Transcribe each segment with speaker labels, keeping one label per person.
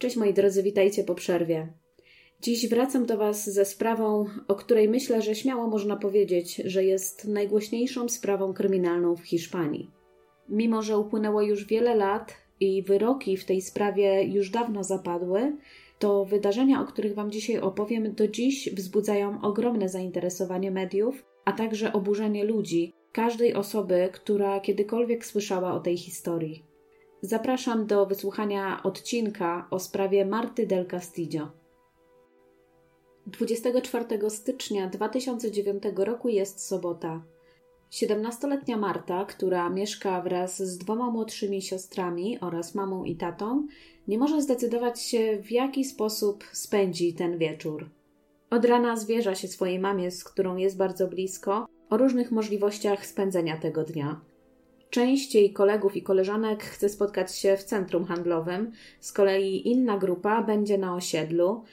Speaker 1: Cześć moi drodzy, witajcie po przerwie. Dziś wracam do Was ze sprawą, o której myślę, że śmiało można powiedzieć, że jest najgłośniejszą sprawą kryminalną w Hiszpanii. Mimo, że upłynęło już wiele lat i wyroki w tej sprawie już dawno zapadły, to wydarzenia, o których Wam dzisiaj opowiem, do dziś wzbudzają ogromne zainteresowanie mediów, a także oburzenie ludzi, każdej osoby, która kiedykolwiek słyszała o tej historii. Zapraszam do wysłuchania odcinka o sprawie Marty del Castillo. 24 stycznia 2009 roku jest sobota. 17-letnia Marta, która mieszka wraz z dwoma młodszymi siostrami oraz mamą i tatą, nie może zdecydować się, w jaki sposób spędzi ten wieczór. Od rana zwierza się swojej mamie, z którą jest bardzo blisko, o różnych możliwościach spędzenia tego dnia. Częściej kolegów i koleżanek chce spotkać się w centrum handlowym, z kolei inna grupa będzie na osiedlu.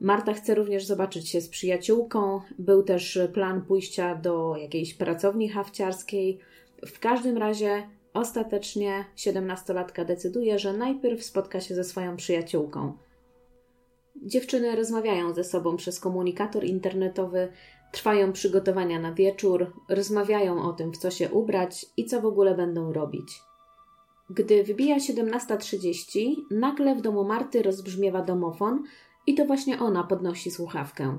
Speaker 1: Marta chce również zobaczyć się z przyjaciółką. Był też plan pójścia do jakiejś pracowni hawciarskiej. W każdym razie ostatecznie siedemnastolatka decyduje, że najpierw spotka się ze swoją przyjaciółką. Dziewczyny rozmawiają ze sobą przez komunikator internetowy, Trwają przygotowania na wieczór, rozmawiają o tym, w co się ubrać i co w ogóle będą robić. Gdy wybija 17.30, nagle w domu Marty rozbrzmiewa domofon i to właśnie ona podnosi słuchawkę.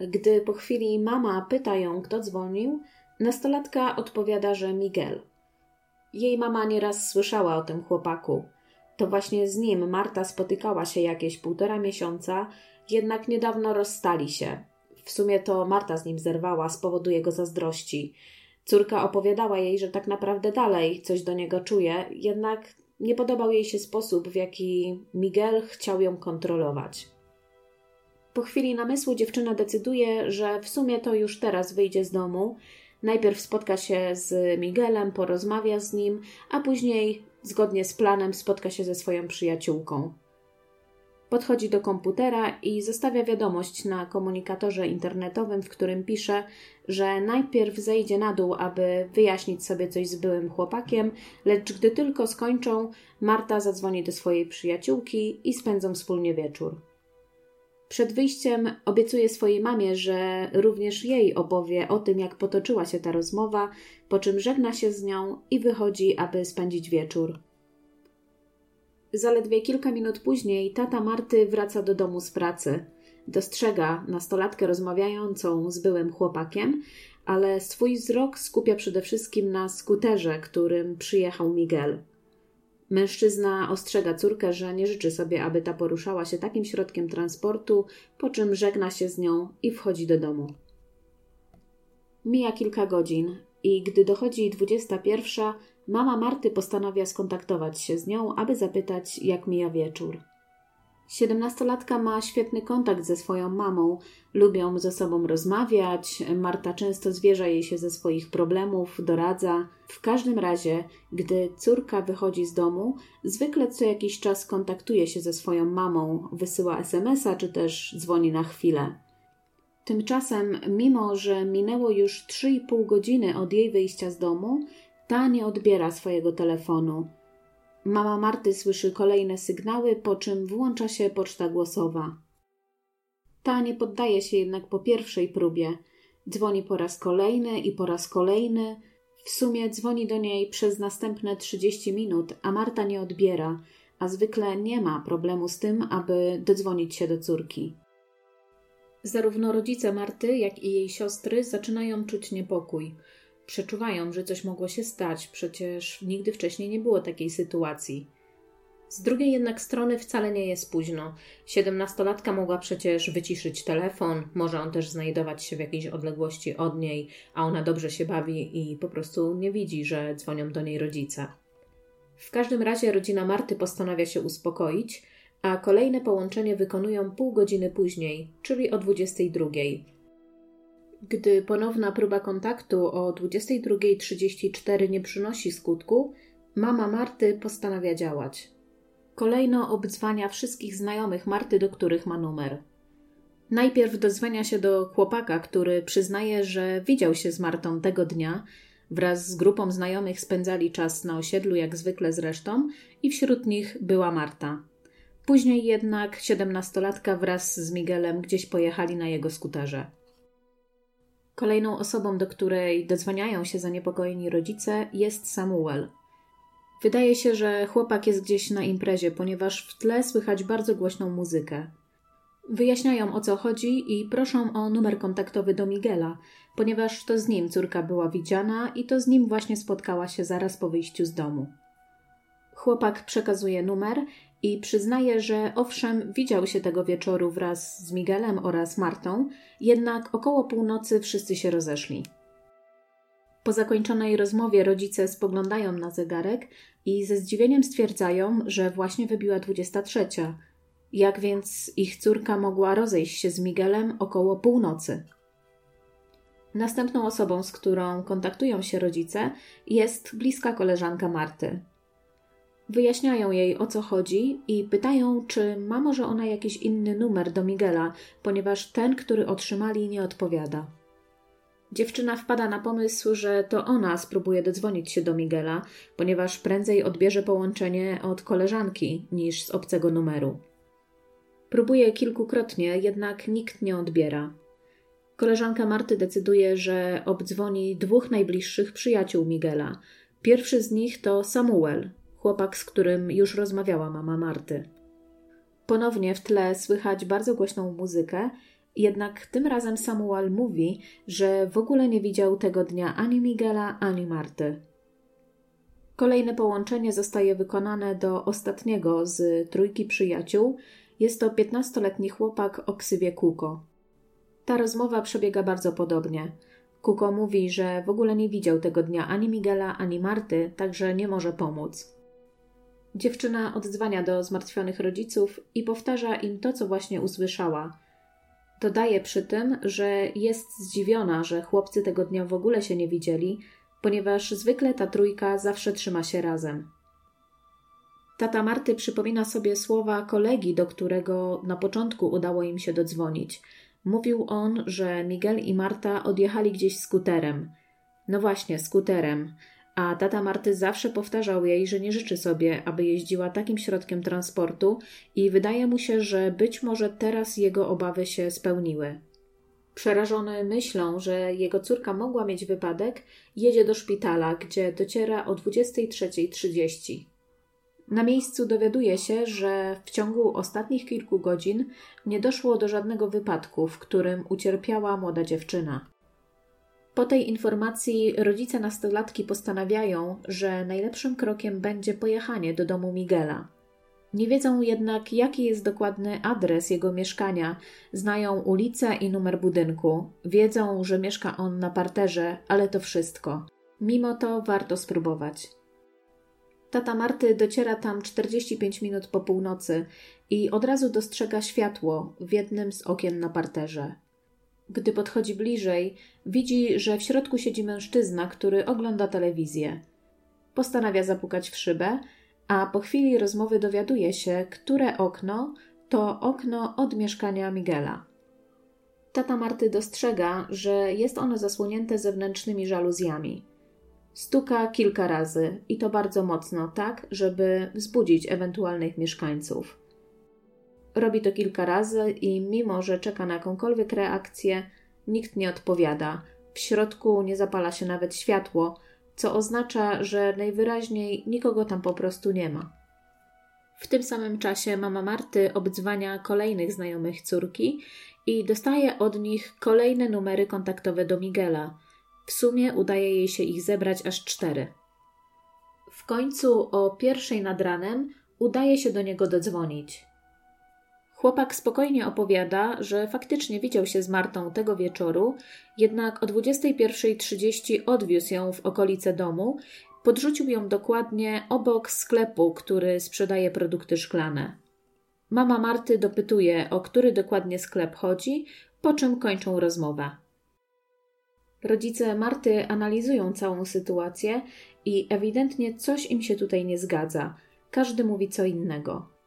Speaker 1: Gdy po chwili mama pyta ją, kto dzwonił, nastolatka odpowiada, że Miguel. Jej mama nieraz słyszała o tym chłopaku. To właśnie z nim Marta spotykała się jakieś półtora miesiąca, jednak niedawno rozstali się, w sumie to Marta z nim zerwała z powodu jego zazdrości. Córka opowiadała jej, że tak naprawdę dalej coś do niego czuje, jednak nie podobał jej się sposób, w jaki Miguel chciał ją kontrolować. Po chwili namysłu dziewczyna decyduje, że w sumie to już teraz wyjdzie z domu. Najpierw spotka się z Miguelem, porozmawia z nim, a później, zgodnie z planem, spotka się ze swoją przyjaciółką. Podchodzi do komputera i zostawia wiadomość na komunikatorze internetowym, w którym pisze, że najpierw zejdzie na dół, aby wyjaśnić sobie coś z byłym chłopakiem, lecz gdy tylko skończą, Marta zadzwoni do swojej przyjaciółki i spędzą wspólnie wieczór. Przed wyjściem obiecuje swojej mamie, że również jej opowie o tym, jak potoczyła się ta rozmowa, po czym żegna się z nią i wychodzi, aby spędzić wieczór. Zaledwie kilka minut później tata Marty wraca do domu z pracy. Dostrzega nastolatkę rozmawiającą z byłym chłopakiem, ale swój wzrok skupia przede wszystkim na skuterze, którym przyjechał Miguel. Mężczyzna ostrzega córkę, że nie życzy sobie, aby ta poruszała się takim środkiem transportu, po czym żegna się z nią i wchodzi do domu. Mija kilka godzin i gdy dochodzi 21, Mama Marty postanawia skontaktować się z nią, aby zapytać, jak mija wieczór. Siedemnastolatka ma świetny kontakt ze swoją mamą, lubią ze sobą rozmawiać. Marta często zwierza jej się ze swoich problemów, doradza. W każdym razie, gdy córka wychodzi z domu, zwykle co jakiś czas kontaktuje się ze swoją mamą, wysyła SMS-a czy też dzwoni na chwilę. Tymczasem, mimo że minęło już 3,5 godziny od jej wyjścia z domu, ta nie odbiera swojego telefonu. Mama Marty słyszy kolejne sygnały, po czym włącza się poczta głosowa. Ta nie poddaje się jednak po pierwszej próbie. Dzwoni po raz kolejny i po raz kolejny. W sumie dzwoni do niej przez następne 30 minut, a Marta nie odbiera, a zwykle nie ma problemu z tym, aby dodzwonić się do córki. Zarówno rodzice Marty, jak i jej siostry zaczynają czuć niepokój przeczuwają, że coś mogło się stać, przecież nigdy wcześniej nie było takiej sytuacji. Z drugiej jednak strony wcale nie jest późno. Siedemnastolatka mogła przecież wyciszyć telefon, może on też znajdować się w jakiejś odległości od niej, a ona dobrze się bawi i po prostu nie widzi, że dzwonią do niej rodzice. W każdym razie rodzina Marty postanawia się uspokoić, a kolejne połączenie wykonują pół godziny później, czyli o 22. Gdy ponowna próba kontaktu o 22.34 nie przynosi skutku, mama Marty postanawia działać. Kolejno obdzwania wszystkich znajomych Marty, do których ma numer. Najpierw dozwania się do chłopaka, który przyznaje, że widział się z Martą tego dnia. Wraz z grupą znajomych spędzali czas na osiedlu, jak zwykle zresztą, i wśród nich była Marta. Później jednak siedemnastolatka wraz z Miguelem gdzieś pojechali na jego skuterze. Kolejną osobą, do której dodzwaniają się zaniepokojeni rodzice, jest Samuel. Wydaje się, że chłopak jest gdzieś na imprezie, ponieważ w tle słychać bardzo głośną muzykę. Wyjaśniają o co chodzi i proszą o numer kontaktowy do Miguela, ponieważ to z nim córka była widziana i to z nim właśnie spotkała się zaraz po wyjściu z domu. Chłopak przekazuje numer i przyznaje, że owszem, widział się tego wieczoru wraz z Miguelem oraz Martą, jednak około północy wszyscy się rozeszli. Po zakończonej rozmowie rodzice spoglądają na zegarek i ze zdziwieniem stwierdzają, że właśnie wybiła 23. Jak więc ich córka mogła rozejść się z Miguelem około północy? Następną osobą, z którą kontaktują się rodzice, jest bliska koleżanka Marty. Wyjaśniają jej o co chodzi i pytają, czy ma może ona jakiś inny numer do Miguela, ponieważ ten, który otrzymali, nie odpowiada. Dziewczyna wpada na pomysł, że to ona spróbuje dodzwonić się do Miguela, ponieważ prędzej odbierze połączenie od koleżanki niż z obcego numeru. Próbuje kilkukrotnie, jednak nikt nie odbiera. Koleżanka Marty decyduje, że obdzwoni dwóch najbliższych przyjaciół Miguela. Pierwszy z nich to Samuel, chłopak, z którym już rozmawiała mama Marty. Ponownie w tle słychać bardzo głośną muzykę, jednak tym razem Samuel mówi, że w ogóle nie widział tego dnia ani Miguela, ani Marty. Kolejne połączenie zostaje wykonane do ostatniego z trójki przyjaciół. Jest to 15-letni chłopak o ksywie Kuko. Ta rozmowa przebiega bardzo podobnie. Kuko mówi, że w ogóle nie widział tego dnia ani Miguela, ani Marty, także nie może pomóc. Dziewczyna odzwania do zmartwionych rodziców i powtarza im to, co właśnie usłyszała. Dodaje przy tym, że jest zdziwiona, że chłopcy tego dnia w ogóle się nie widzieli, ponieważ zwykle ta trójka zawsze trzyma się razem. Tata Marty przypomina sobie słowa kolegi, do którego na początku udało im się dodzwonić. Mówił on, że Miguel i Marta odjechali gdzieś skuterem. No właśnie, skuterem a tata Marty zawsze powtarzał jej, że nie życzy sobie, aby jeździła takim środkiem transportu i wydaje mu się, że być może teraz jego obawy się spełniły. Przerażony myślą, że jego córka mogła mieć wypadek, jedzie do szpitala, gdzie dociera o 23.30. Na miejscu dowiaduje się, że w ciągu ostatnich kilku godzin nie doszło do żadnego wypadku, w którym ucierpiała młoda dziewczyna. Po tej informacji rodzice nastolatki postanawiają, że najlepszym krokiem będzie pojechanie do domu Miguela. Nie wiedzą jednak, jaki jest dokładny adres jego mieszkania, znają ulicę i numer budynku, wiedzą, że mieszka on na parterze, ale to wszystko. Mimo to warto spróbować. Tata Marty dociera tam 45 minut po północy i od razu dostrzega światło w jednym z okien na parterze. Gdy podchodzi bliżej, widzi, że w środku siedzi mężczyzna, który ogląda telewizję. Postanawia zapukać w szybę, a po chwili rozmowy dowiaduje się, które okno to okno od mieszkania Miguela. Tata Marty dostrzega, że jest ono zasłonięte zewnętrznymi żaluzjami. Stuka kilka razy i to bardzo mocno, tak, żeby wzbudzić ewentualnych mieszkańców. Robi to kilka razy i mimo, że czeka na jakąkolwiek reakcję, nikt nie odpowiada. W środku nie zapala się nawet światło, co oznacza, że najwyraźniej nikogo tam po prostu nie ma. W tym samym czasie mama Marty obdzwania kolejnych znajomych córki i dostaje od nich kolejne numery kontaktowe do Miguela. W sumie udaje jej się ich zebrać aż cztery. W końcu o pierwszej nad ranem udaje się do niego dodzwonić. Chłopak spokojnie opowiada, że faktycznie widział się z Martą tego wieczoru, jednak o 21.30 odwiózł ją w okolice domu, podrzucił ją dokładnie obok sklepu, który sprzedaje produkty szklane. Mama Marty dopytuje, o który dokładnie sklep chodzi, po czym kończą rozmowę. Rodzice Marty analizują całą sytuację i ewidentnie coś im się tutaj nie zgadza. Każdy mówi co innego.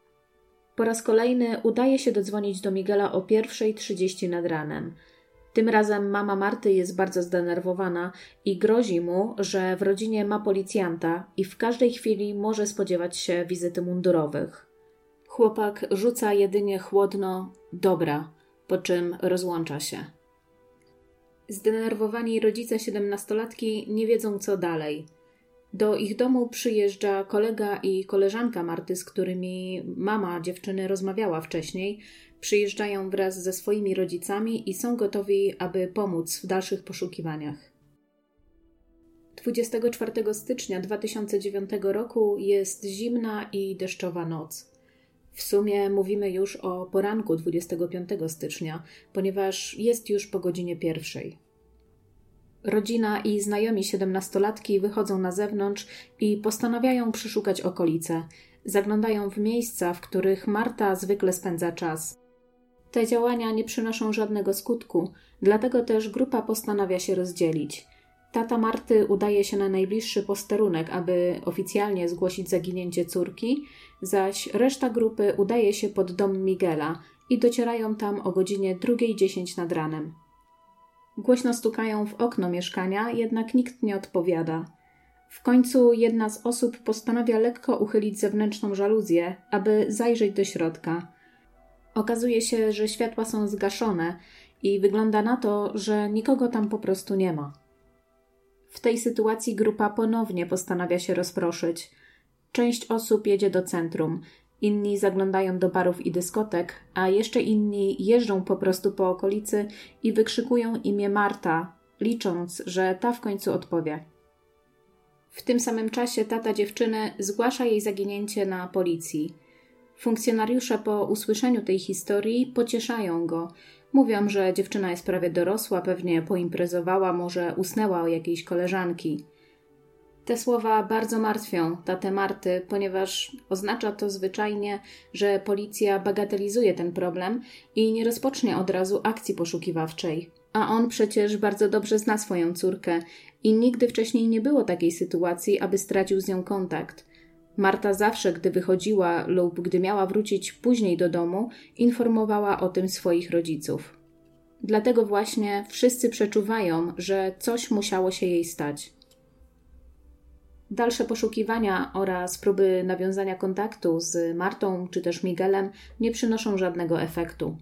Speaker 1: Po raz kolejny udaje się dodzwonić do Miguela o 1.30 nad ranem. Tym razem mama Marty jest bardzo zdenerwowana i grozi mu, że w rodzinie ma policjanta i w każdej chwili może spodziewać się wizyty mundurowych. Chłopak rzuca jedynie chłodno dobra, po czym rozłącza się. Zdenerwowani rodzice siedemnastolatki nie wiedzą co dalej. Do ich domu przyjeżdża kolega i koleżanka Marty, z którymi mama dziewczyny rozmawiała wcześniej. Przyjeżdżają wraz ze swoimi rodzicami i są gotowi, aby pomóc w dalszych poszukiwaniach. 24 stycznia 2009 roku jest zimna i deszczowa noc. W sumie mówimy już o poranku 25 stycznia, ponieważ jest już po godzinie pierwszej. Rodzina i znajomi siedemnastolatki wychodzą na zewnątrz i postanawiają przeszukać okolice. Zaglądają w miejsca, w których Marta zwykle spędza czas. Te działania nie przynoszą żadnego skutku, dlatego też grupa postanawia się rozdzielić. Tata Marty udaje się na najbliższy posterunek, aby oficjalnie zgłosić zaginięcie córki, zaś reszta grupy udaje się pod dom Miguela i docierają tam o godzinie 2.10 nad ranem. Głośno stukają w okno mieszkania, jednak nikt nie odpowiada. W końcu jedna z osób postanawia lekko uchylić zewnętrzną żaluzję, aby zajrzeć do środka. Okazuje się, że światła są zgaszone i wygląda na to, że nikogo tam po prostu nie ma. W tej sytuacji grupa ponownie postanawia się rozproszyć. Część osób jedzie do centrum, inni zaglądają do barów i dyskotek, a jeszcze inni jeżdżą po prostu po okolicy i wykrzykują imię Marta, licząc, że ta w końcu odpowie. W tym samym czasie tata dziewczyny zgłasza jej zaginięcie na policji. Funkcjonariusze po usłyszeniu tej historii pocieszają go. Mówią, że dziewczyna jest prawie dorosła, pewnie poimprezowała, może usnęła o jakiejś koleżanki. Te słowa bardzo martwią tatę Marty, ponieważ oznacza to zwyczajnie, że policja bagatelizuje ten problem i nie rozpocznie od razu akcji poszukiwawczej. A on przecież bardzo dobrze zna swoją córkę i nigdy wcześniej nie było takiej sytuacji, aby stracił z nią kontakt. Marta zawsze, gdy wychodziła lub gdy miała wrócić później do domu, informowała o tym swoich rodziców. Dlatego właśnie wszyscy przeczuwają, że coś musiało się jej stać. Dalsze poszukiwania oraz próby nawiązania kontaktu z Martą czy też Miguelem nie przynoszą żadnego efektu.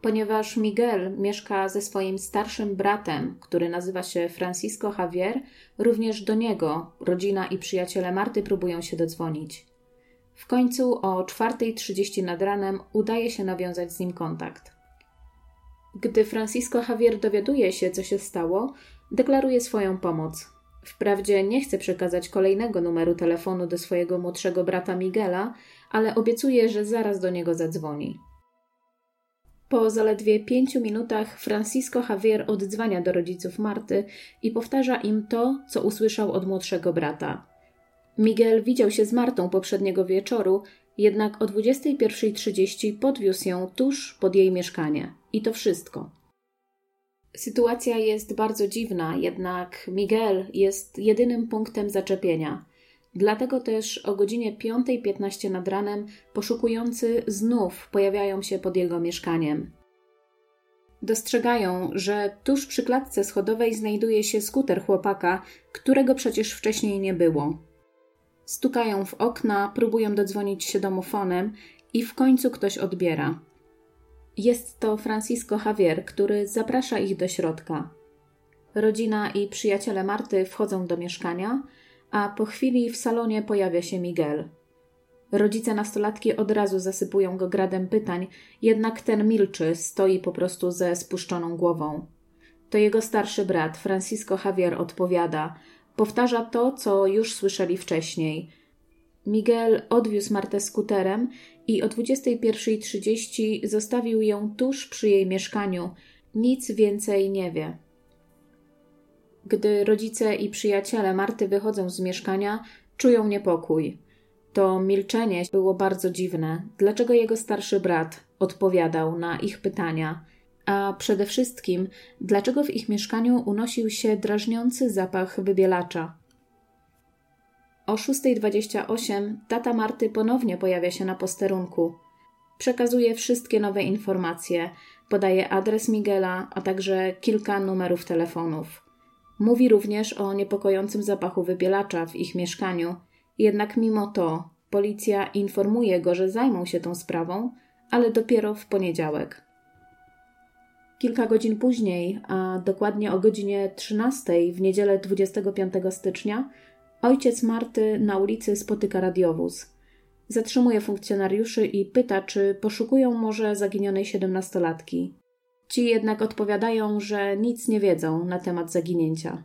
Speaker 1: Ponieważ Miguel mieszka ze swoim starszym bratem, który nazywa się Francisco Javier, również do niego rodzina i przyjaciele Marty próbują się dodzwonić. W końcu o 4.30 nad ranem udaje się nawiązać z nim kontakt. Gdy Francisco Javier dowiaduje się, co się stało, deklaruje swoją pomoc, Wprawdzie nie chce przekazać kolejnego numeru telefonu do swojego młodszego brata Miguela, ale obiecuje, że zaraz do niego zadzwoni. Po zaledwie pięciu minutach Francisco Javier oddzwania do rodziców Marty i powtarza im to, co usłyszał od młodszego brata. Miguel widział się z Martą poprzedniego wieczoru, jednak o 21.30 podwiózł ją tuż pod jej mieszkanie. I to wszystko. Sytuacja jest bardzo dziwna, jednak Miguel jest jedynym punktem zaczepienia. Dlatego też o godzinie 5.15 nad ranem poszukujący znów pojawiają się pod jego mieszkaniem. Dostrzegają, że tuż przy klatce schodowej znajduje się skuter chłopaka, którego przecież wcześniej nie było. Stukają w okna, próbują dodzwonić się domofonem i w końcu ktoś odbiera. Jest to Francisco Javier, który zaprasza ich do środka. Rodzina i przyjaciele Marty wchodzą do mieszkania, a po chwili w salonie pojawia się Miguel. Rodzice nastolatki od razu zasypują go gradem pytań, jednak ten milczy, stoi po prostu ze spuszczoną głową. To jego starszy brat, Francisco Javier, odpowiada. Powtarza to, co już słyszeli wcześniej. Miguel odwiózł Martę skuterem i o 21.30 zostawił ją tuż przy jej mieszkaniu. Nic więcej nie wie. Gdy rodzice i przyjaciele Marty wychodzą z mieszkania, czują niepokój. To milczenie było bardzo dziwne. Dlaczego jego starszy brat odpowiadał na ich pytania? A przede wszystkim, dlaczego w ich mieszkaniu unosił się drażniący zapach wybielacza? O 6.28 tata Marty ponownie pojawia się na posterunku. Przekazuje wszystkie nowe informacje, podaje adres Miguela, a także kilka numerów telefonów. Mówi również o niepokojącym zapachu wybielacza w ich mieszkaniu, jednak mimo to policja informuje go, że zajmą się tą sprawą, ale dopiero w poniedziałek. Kilka godzin później, a dokładnie o godzinie 13 w niedzielę 25 stycznia, ojciec Marty na ulicy spotyka radiowóz. Zatrzymuje funkcjonariuszy i pyta, czy poszukują może zaginionej siedemnastolatki. Ci jednak odpowiadają, że nic nie wiedzą na temat zaginięcia.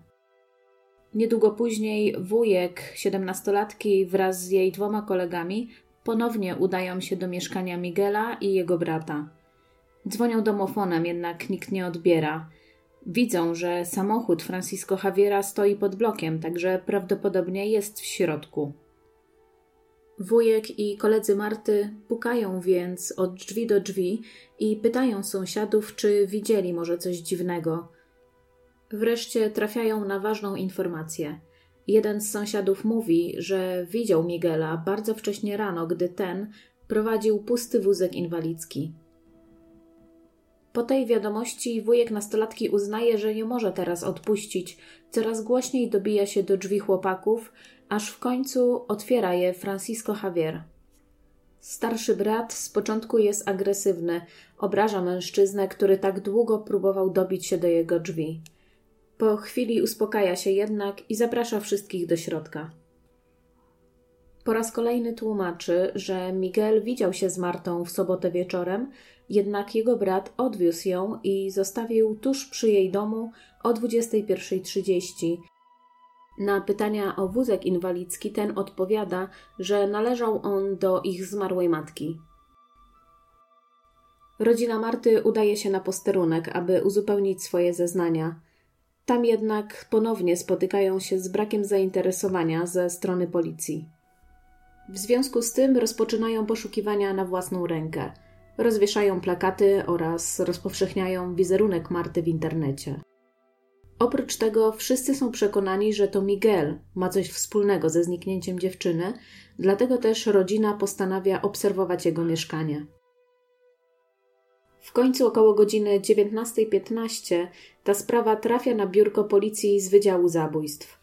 Speaker 1: Niedługo później wujek siedemnastolatki wraz z jej dwoma kolegami ponownie udają się do mieszkania Miguela i jego brata. Dzwonią domofonem, jednak nikt nie odbiera. Widzą, że samochód Francisco Javiera stoi pod blokiem, także prawdopodobnie jest w środku. Wujek i koledzy Marty pukają więc od drzwi do drzwi i pytają sąsiadów, czy widzieli może coś dziwnego. Wreszcie trafiają na ważną informację. Jeden z sąsiadów mówi, że widział Miguela bardzo wcześnie rano, gdy ten prowadził pusty wózek inwalidzki. Po tej wiadomości wujek nastolatki uznaje, że nie może teraz odpuścić. Coraz głośniej dobija się do drzwi chłopaków, aż w końcu otwiera je Francisco Javier. Starszy brat z początku jest agresywny, obraża mężczyznę, który tak długo próbował dobić się do jego drzwi. Po chwili uspokaja się jednak i zaprasza wszystkich do środka. Po raz kolejny tłumaczy, że Miguel widział się z Martą w sobotę wieczorem, jednak jego brat odwiózł ją i zostawił tuż przy jej domu o 21.30. Na pytania o wózek inwalidzki ten odpowiada, że należał on do ich zmarłej matki. Rodzina Marty udaje się na posterunek, aby uzupełnić swoje zeznania. Tam jednak ponownie spotykają się z brakiem zainteresowania ze strony policji. W związku z tym rozpoczynają poszukiwania na własną rękę. Rozwieszają plakaty oraz rozpowszechniają wizerunek Marty w internecie. Oprócz tego wszyscy są przekonani, że to Miguel ma coś wspólnego ze zniknięciem dziewczyny, dlatego też rodzina postanawia obserwować jego mieszkanie. W końcu około godziny 19.15 ta sprawa trafia na biurko policji z Wydziału Zabójstw.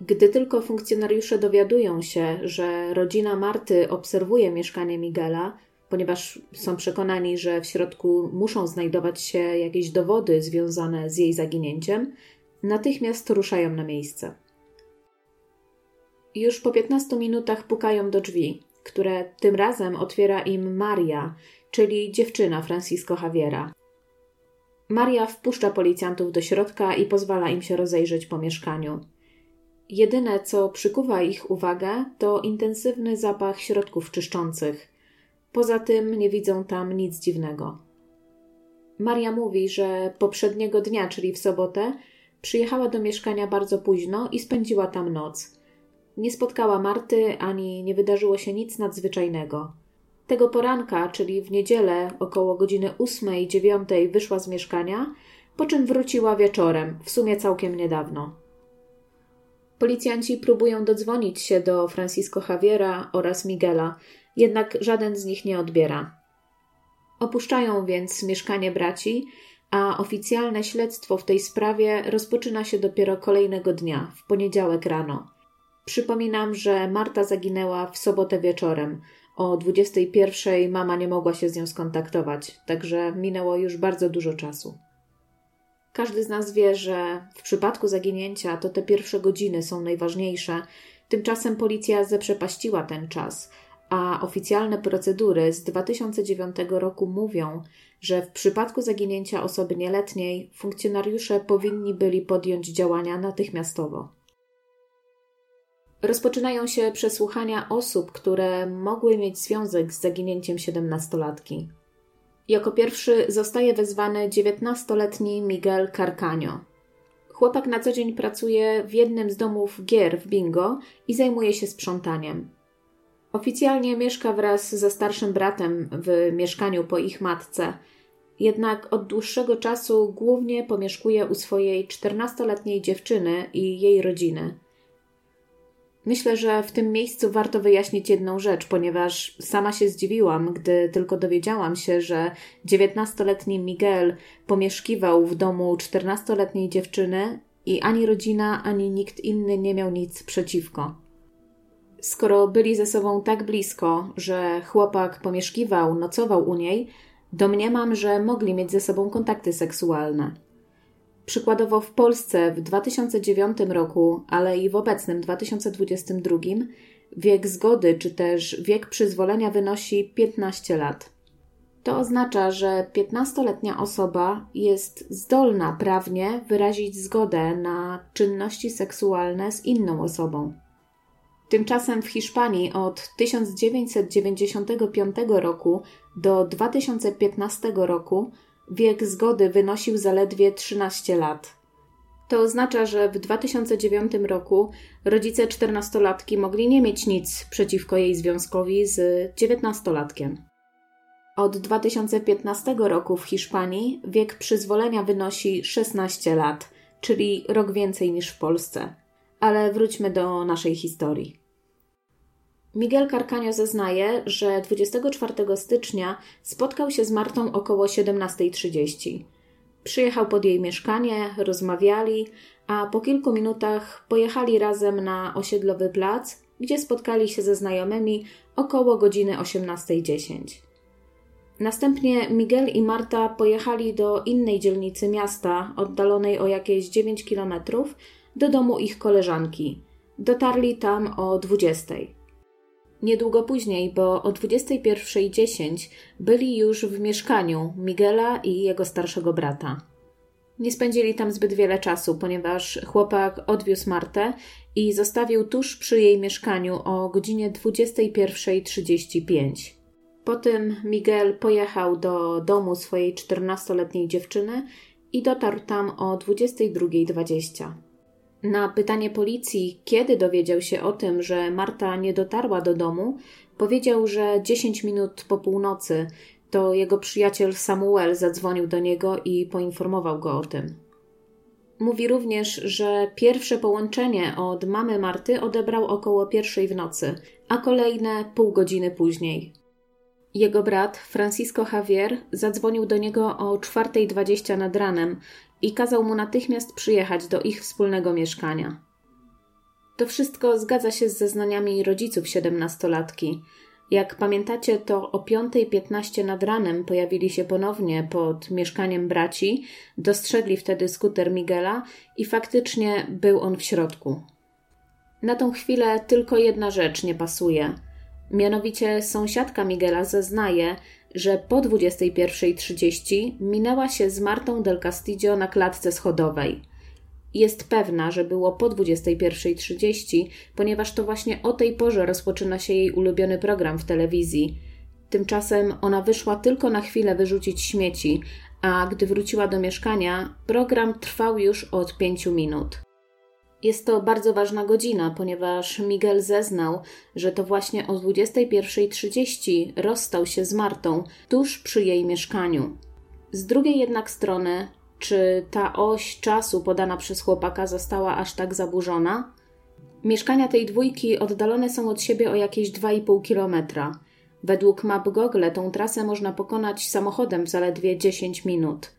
Speaker 1: Gdy tylko funkcjonariusze dowiadują się, że rodzina Marty obserwuje mieszkanie Miguela, ponieważ są przekonani, że w środku muszą znajdować się jakieś dowody związane z jej zaginięciem, natychmiast ruszają na miejsce. Już po 15 minutach pukają do drzwi, które tym razem otwiera im Maria, czyli dziewczyna Francisco Javiera. Maria wpuszcza policjantów do środka i pozwala im się rozejrzeć po mieszkaniu. Jedyne, co przykuwa ich uwagę, to intensywny zapach środków czyszczących. Poza tym nie widzą tam nic dziwnego. Maria mówi, że poprzedniego dnia, czyli w sobotę, przyjechała do mieszkania bardzo późno i spędziła tam noc. Nie spotkała Marty ani nie wydarzyło się nic nadzwyczajnego. Tego poranka, czyli w niedzielę około godziny 8-9 wyszła z mieszkania, po czym wróciła wieczorem, w sumie całkiem niedawno. Policjanci próbują dodzwonić się do Francisco Javiera oraz Miguela, jednak żaden z nich nie odbiera. Opuszczają więc mieszkanie braci, a oficjalne śledztwo w tej sprawie rozpoczyna się dopiero kolejnego dnia, w poniedziałek rano. Przypominam, że Marta zaginęła w sobotę wieczorem. O 21 mama nie mogła się z nią skontaktować, także minęło już bardzo dużo czasu. Każdy z nas wie, że w przypadku zaginięcia to te pierwsze godziny są najważniejsze. Tymczasem policja zaprzepaściła ten czas, a oficjalne procedury z 2009 roku mówią, że w przypadku zaginięcia osoby nieletniej funkcjonariusze powinni byli podjąć działania natychmiastowo. Rozpoczynają się przesłuchania osób, które mogły mieć związek z zaginięciem siedemnastolatki. Jako pierwszy zostaje wezwany 19-letni Miguel Carcaño. Chłopak na co dzień pracuje w jednym z domów gier w bingo i zajmuje się sprzątaniem. Oficjalnie mieszka wraz ze starszym bratem w mieszkaniu po ich matce, jednak od dłuższego czasu głównie pomieszkuje u swojej 14-letniej dziewczyny i jej rodziny. Myślę, że w tym miejscu warto wyjaśnić jedną rzecz, ponieważ sama się zdziwiłam, gdy tylko dowiedziałam się, że 19-letni Miguel pomieszkiwał w domu 14-letniej dziewczyny i ani rodzina, ani nikt inny nie miał nic przeciwko. Skoro byli ze sobą tak blisko, że chłopak pomieszkiwał, nocował u niej, domniemam, że mogli mieć ze sobą kontakty seksualne. Przykładowo w Polsce w 2009 roku, ale i w obecnym 2022 wiek zgody czy też wiek przyzwolenia wynosi 15 lat. To oznacza, że 15-letnia osoba jest zdolna prawnie wyrazić zgodę na czynności seksualne z inną osobą. Tymczasem w Hiszpanii od 1995 roku do 2015 roku wiek zgody wynosił zaledwie 13 lat. To oznacza, że w 2009 roku rodzice 14-latki mogli nie mieć nic przeciwko jej związkowi z 19-latkiem. Od 2015 roku w Hiszpanii wiek przyzwolenia wynosi 16 lat, czyli rok więcej niż w Polsce. Ale wróćmy do naszej historii. Miguel Carcaño zeznaje, że 24 stycznia spotkał się z Martą około 17.30. Przyjechał pod jej mieszkanie, rozmawiali, a po kilku minutach pojechali razem na osiedlowy plac, gdzie spotkali się ze znajomymi około godziny 18.10. Następnie Miguel i Marta pojechali do innej dzielnicy miasta, oddalonej o jakieś 9 kilometrów, do domu ich koleżanki. Dotarli tam o 20. Niedługo później, bo o 21.10 byli już w mieszkaniu Miguela i jego starszego brata. Nie spędzili tam zbyt wiele czasu, ponieważ chłopak odwiózł Martę i zostawił tuż przy jej mieszkaniu o godzinie 21.35. Potem Miguel pojechał do domu swojej 14-letniej dziewczyny i dotarł tam o 22.20. Na pytanie policji, kiedy dowiedział się o tym, że Marta nie dotarła do domu, powiedział, że 10 minut po północy to jego przyjaciel Samuel zadzwonił do niego i poinformował go o tym. Mówi również, że pierwsze połączenie od mamy Marty odebrał około pierwszej w nocy, a kolejne pół godziny później. Jego brat, Francisco Javier, zadzwonił do niego o 4.20 nad ranem i kazał mu natychmiast przyjechać do ich wspólnego mieszkania. To wszystko zgadza się z zeznaniami rodziców siedemnastolatki. Jak pamiętacie, to o 5.15 nad ranem pojawili się ponownie pod mieszkaniem braci, dostrzegli wtedy skuter Miguela i faktycznie był on w środku. Na tą chwilę tylko jedna rzecz nie pasuje – Mianowicie sąsiadka Miguela zeznaje, że po 21.30 minęła się z Martą del Castillo na klatce schodowej. Jest pewna, że było po 21.30, ponieważ to właśnie o tej porze rozpoczyna się jej ulubiony program w telewizji. Tymczasem ona wyszła tylko na chwilę wyrzucić śmieci, a gdy wróciła do mieszkania, program trwał już od pięciu minut. Jest to bardzo ważna godzina, ponieważ Miguel zeznał, że to właśnie o 21.30 rozstał się z Martą tuż przy jej mieszkaniu. Z drugiej jednak strony, czy ta oś czasu podana przez chłopaka została aż tak zaburzona? Mieszkania tej dwójki oddalone są od siebie o jakieś 2,5 kilometra. Według map Google tą trasę można pokonać samochodem w zaledwie 10 minut.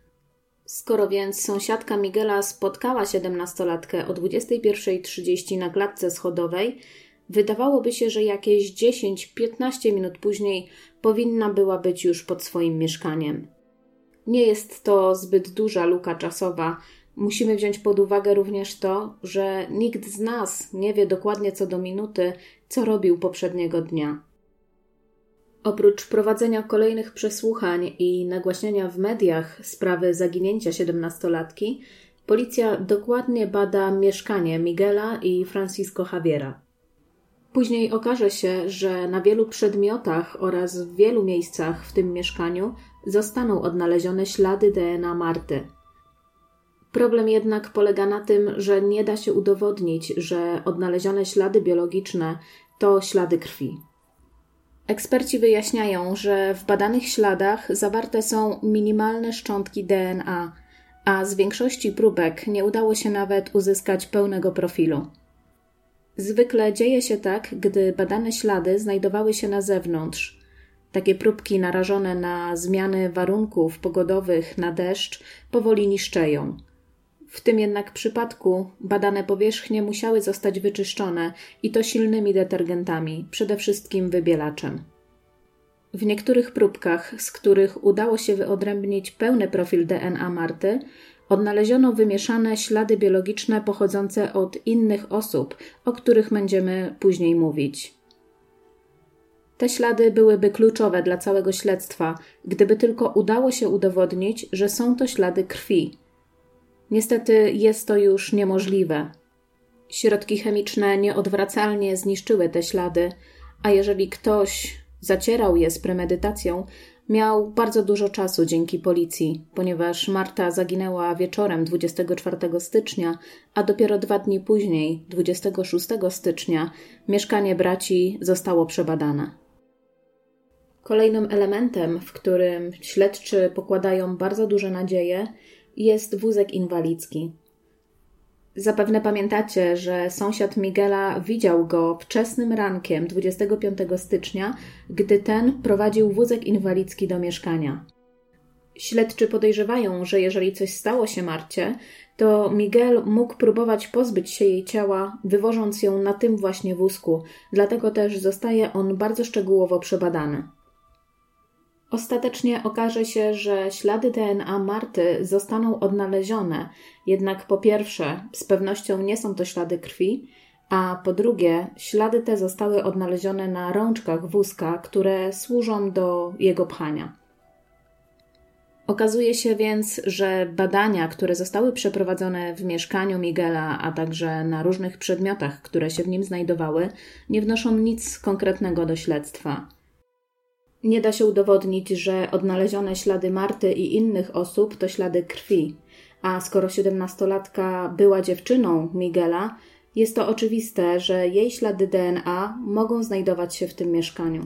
Speaker 1: Skoro więc sąsiadka Miguela spotkała siedemnastolatkę o 21.30 na klatce schodowej, wydawałoby się, że jakieś 10-15 minut później powinna była być już pod swoim mieszkaniem. Nie jest to zbyt duża luka czasowa. Musimy wziąć pod uwagę również to, że nikt z nas nie wie dokładnie co do minuty, co robił poprzedniego dnia. Oprócz prowadzenia kolejnych przesłuchań i nagłaśniania w mediach sprawy zaginięcia siedemnastolatki, policja dokładnie bada mieszkanie Miguela i Francisco Javiera. Później okaże się, że na wielu przedmiotach oraz w wielu miejscach w tym mieszkaniu zostaną odnalezione ślady DNA Marty. Problem jednak polega na tym, że nie da się udowodnić, że odnalezione ślady biologiczne to ślady krwi. Eksperci wyjaśniają, że w badanych śladach zawarte są minimalne szczątki DNA, a z większości próbek nie udało się nawet uzyskać pełnego profilu. Zwykle dzieje się tak, gdy badane ślady znajdowały się na zewnątrz. Takie próbki narażone na zmiany warunków pogodowych, na deszcz, powoli niszczeją. W tym jednak przypadku badane powierzchnie musiały zostać wyczyszczone i to silnymi detergentami, przede wszystkim wybielaczem. W niektórych próbkach, z których udało się wyodrębnić pełny profil DNA Marty, odnaleziono wymieszane ślady biologiczne pochodzące od innych osób, o których będziemy później mówić. Te ślady byłyby kluczowe dla całego śledztwa, gdyby tylko udało się udowodnić, że są to ślady krwi. Niestety jest to już niemożliwe. Środki chemiczne nieodwracalnie zniszczyły te ślady, a jeżeli ktoś zacierał je z premedytacją, miał bardzo dużo czasu dzięki policji, ponieważ Marta zaginęła wieczorem 24 stycznia, a dopiero dwa dni później, 26 stycznia, mieszkanie braci zostało przebadane. Kolejnym elementem, w którym śledczy pokładają bardzo duże nadzieje, jest wózek inwalidzki. Zapewne pamiętacie, że sąsiad Miguela widział go wczesnym rankiem 25 stycznia, gdy ten prowadził wózek inwalidzki do mieszkania. Śledczy podejrzewają, że jeżeli coś stało się Marcie, to Miguel mógł próbować pozbyć się jej ciała, wywożąc ją na tym właśnie wózku, dlatego też zostaje on bardzo szczegółowo przebadany. Ostatecznie okaże się, że ślady DNA Marty zostaną odnalezione, jednak po pierwsze, z pewnością nie są to ślady krwi, a po drugie, ślady te zostały odnalezione na rączkach wózka, które służą do jego pchania. Okazuje się więc, że badania, które zostały przeprowadzone w mieszkaniu Miguela, a także na różnych przedmiotach, które się w nim znajdowały, nie wnoszą nic konkretnego do śledztwa. Nie da się udowodnić, że odnalezione ślady Marty i innych osób to ślady krwi, a skoro siedemnastolatka była dziewczyną Miguela, jest to oczywiste, że jej ślady DNA mogą znajdować się w tym mieszkaniu.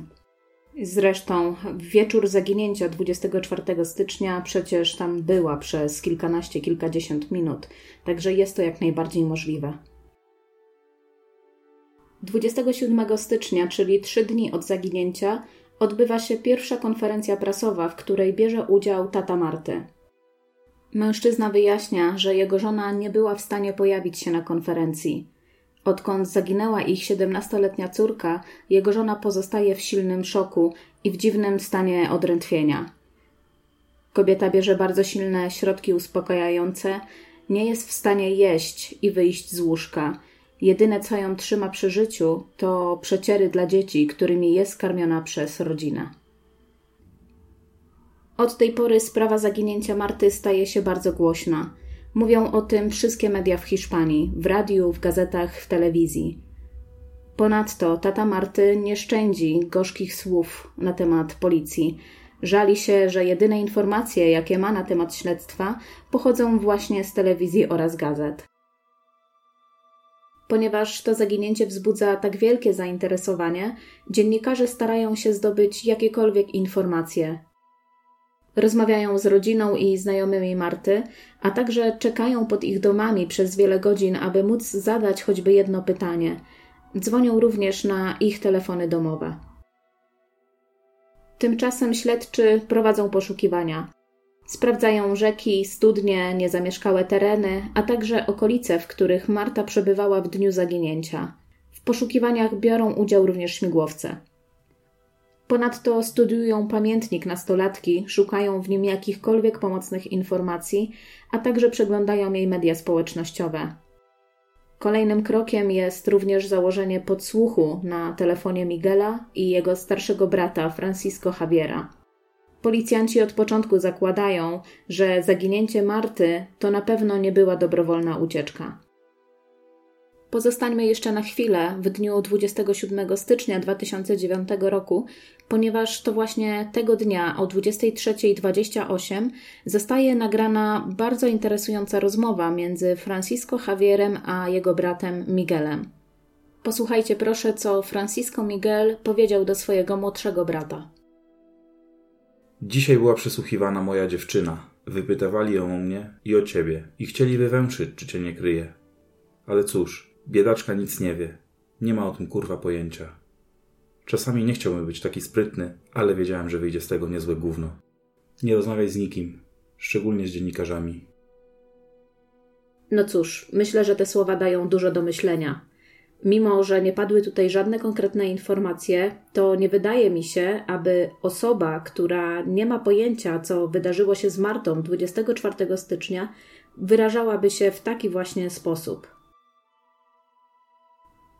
Speaker 1: Zresztą w wieczór zaginięcia 24 stycznia przecież tam była przez kilkanaście, kilkadziesiąt minut, także jest to jak najbardziej możliwe. 27 stycznia, czyli trzy dni od zaginięcia, odbywa się pierwsza konferencja prasowa, w której bierze udział tata Marty. Mężczyzna wyjaśnia, że jego żona nie była w stanie pojawić się na konferencji. Odkąd zaginęła ich 17-letnia córka, jego żona pozostaje w silnym szoku i w dziwnym stanie odrętwienia. Kobieta bierze bardzo silne środki uspokajające, nie jest w stanie jeść i wyjść z łóżka Jedyne, co ją trzyma przy życiu, to przeciery dla dzieci, którymi jest karmiona przez rodzinę. Od tej pory sprawa zaginięcia Marty staje się bardzo głośna. Mówią o tym wszystkie media w Hiszpanii, w radiu, w gazetach, w telewizji. Ponadto tata Marty nie szczędzi gorzkich słów na temat policji. Żali się, że jedyne informacje, jakie ma na temat śledztwa, pochodzą właśnie z telewizji oraz gazet. Ponieważ to zaginięcie wzbudza tak wielkie zainteresowanie, dziennikarze starają się zdobyć jakiekolwiek informacje. Rozmawiają z rodziną i znajomymi Marty, a także czekają pod ich domami przez wiele godzin, aby móc zadać choćby jedno pytanie. Dzwonią również na ich telefony domowe. Tymczasem śledczy prowadzą poszukiwania. Sprawdzają rzeki, studnie, niezamieszkałe tereny, a także okolice, w których Marta przebywała w dniu zaginięcia. W poszukiwaniach biorą udział również śmigłowce. Ponadto studiują pamiętnik nastolatki, szukają w nim jakichkolwiek pomocnych informacji, a także przeglądają jej media społecznościowe. Kolejnym krokiem jest również założenie podsłuchu na telefonie Miguela i jego starszego brata Francisco Javiera. Policjanci od początku zakładają, że zaginięcie Marty to na pewno nie była dobrowolna ucieczka. Pozostańmy jeszcze na chwilę w dniu 27 stycznia 2009 roku, ponieważ to właśnie tego dnia o 23.28 zostaje nagrana bardzo interesująca rozmowa między Francisco Javierem a jego bratem Miguelem. Posłuchajcie proszę, co Francisco Miguel powiedział do swojego młodszego brata.
Speaker 2: Dzisiaj była przesłuchiwana moja dziewczyna. Wypytywali ją o mnie i o ciebie i chcieli wywęszyć, czy cię nie kryje. Ale cóż, biedaczka nic nie wie. Nie ma o tym kurwa pojęcia. Czasami nie chciałbym być taki sprytny, ale wiedziałem, że wyjdzie z tego niezłe gówno. Nie rozmawiaj z nikim, szczególnie z dziennikarzami.
Speaker 1: No cóż, myślę, że te słowa dają dużo do myślenia. Mimo, że nie padły tutaj żadne konkretne informacje, to nie wydaje mi się, aby osoba, która nie ma pojęcia, co wydarzyło się z Martą 24 stycznia, wyrażałaby się w taki właśnie sposób.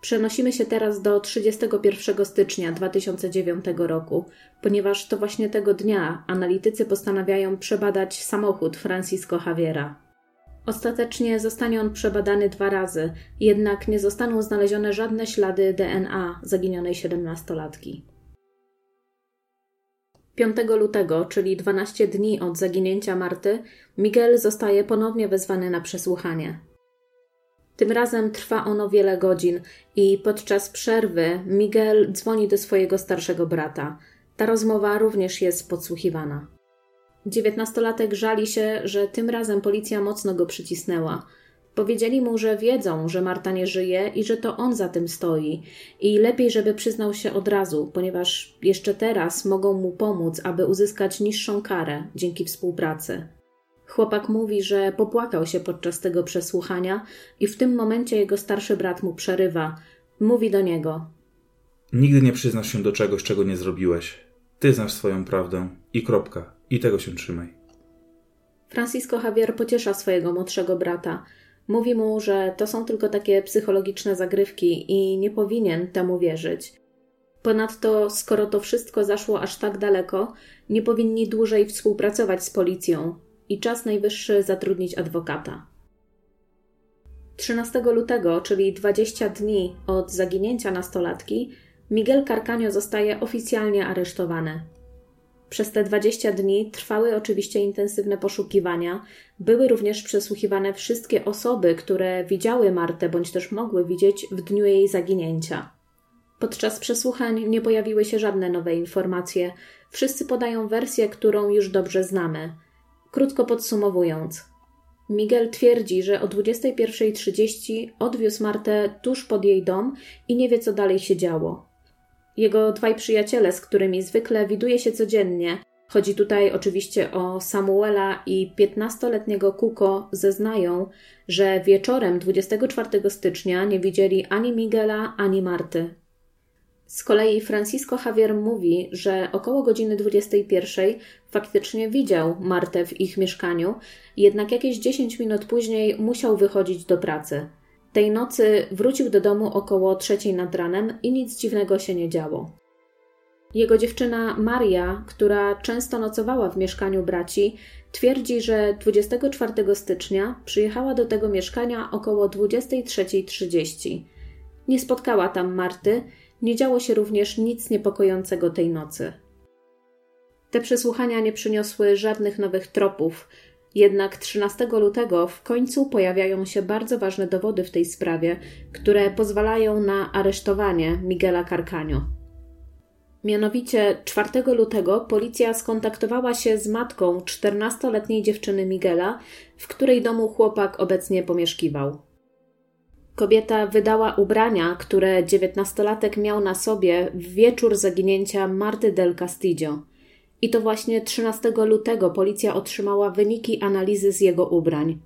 Speaker 1: Przenosimy się teraz do 31 stycznia 2009 roku, ponieważ to właśnie tego dnia analitycy postanawiają przebadać samochód Francisco Javiera. Ostatecznie zostanie on przebadany dwa razy, jednak nie zostaną znalezione żadne ślady DNA zaginionej siedemnastolatki. 5 lutego, czyli 12 dni od zaginięcia Marty, Miguel zostaje ponownie wezwany na przesłuchanie. Tym razem trwa ono wiele godzin i podczas przerwy Miguel dzwoni do swojego starszego brata. Ta rozmowa również jest podsłuchiwana. Dziewiętnastolatek żali się, że tym razem policja mocno go przycisnęła. Powiedzieli mu, że wiedzą, że Marta nie żyje i że to on za tym stoi. I lepiej, żeby przyznał się od razu, ponieważ jeszcze teraz mogą mu pomóc, aby uzyskać niższą karę dzięki współpracy. Chłopak mówi, że popłakał się podczas tego przesłuchania i w tym momencie jego starszy brat mu przerywa. Mówi do niego:
Speaker 2: Nigdy nie przyznasz się do czegoś, czego nie zrobiłeś. Ty znasz swoją prawdę i kropka. I tego się trzymaj.
Speaker 1: Francisco Javier pociesza swojego młodszego brata. Mówi mu, że to są tylko takie psychologiczne zagrywki i nie powinien temu wierzyć. Ponadto, skoro to wszystko zaszło aż tak daleko, nie powinni dłużej współpracować z policją i czas najwyższy zatrudnić adwokata. 13 lutego, czyli 20 dni od zaginięcia nastolatki, Miguel Carcanio zostaje oficjalnie aresztowany. Przez te 20 dni trwały oczywiście intensywne poszukiwania. Były również przesłuchiwane wszystkie osoby, które widziały Martę bądź też mogły widzieć w dniu jej zaginięcia. Podczas przesłuchań nie pojawiły się żadne nowe informacje. Wszyscy podają wersję, którą już dobrze znamy. Krótko podsumowując, Miguel twierdzi, że o 21.30 odwiózł Martę tuż pod jej dom i nie wie, co dalej się działo. Jego dwaj przyjaciele, z którymi zwykle widuje się codziennie, chodzi tutaj oczywiście o Samuela i 15-letniego Kuko, zeznają, że wieczorem 24 stycznia nie widzieli ani Miguela, ani Marty. Z kolei Francisco Javier mówi, że około godziny 21 faktycznie widział Martę w ich mieszkaniu, jednak jakieś 10 minut później musiał wychodzić do pracy. Tej nocy wrócił do domu około trzeciej nad ranem i nic dziwnego się nie działo. Jego dziewczyna Maria, która często nocowała w mieszkaniu braci, twierdzi, że 24 stycznia przyjechała do tego mieszkania około 23.30. Nie spotkała tam Marty, nie działo się również nic niepokojącego tej nocy. Te przesłuchania nie przyniosły żadnych nowych tropów, jednak 13 lutego w końcu pojawiają się bardzo ważne dowody w tej sprawie, które pozwalają na aresztowanie Miguela Carcanio. Mianowicie 4 lutego policja skontaktowała się z matką 14-letniej dziewczyny Miguela, w której domu chłopak obecnie pomieszkiwał. Kobieta wydała ubrania, które dziewiętnastolatek miał na sobie w wieczór zaginięcia Marty del Castillo. I to właśnie 13 lutego policja otrzymała wyniki analizy z jego ubrań.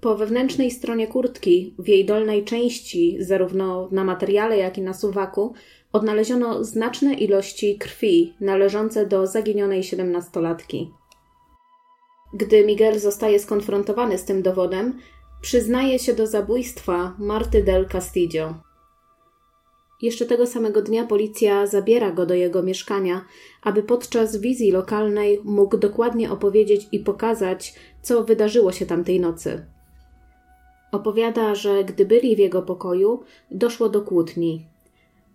Speaker 1: Po wewnętrznej stronie kurtki, w jej dolnej części, zarówno na materiale, jak i na suwaku, odnaleziono znaczne ilości krwi należące do zaginionej siedemnastolatki. Gdy Miguel zostaje skonfrontowany z tym dowodem, przyznaje się do zabójstwa Marty del Castillo. Jeszcze tego samego dnia policja zabiera go do jego mieszkania, aby podczas wizji lokalnej mógł dokładnie opowiedzieć i pokazać, co wydarzyło się tamtej nocy. Opowiada, że gdy byli w jego pokoju, doszło do kłótni.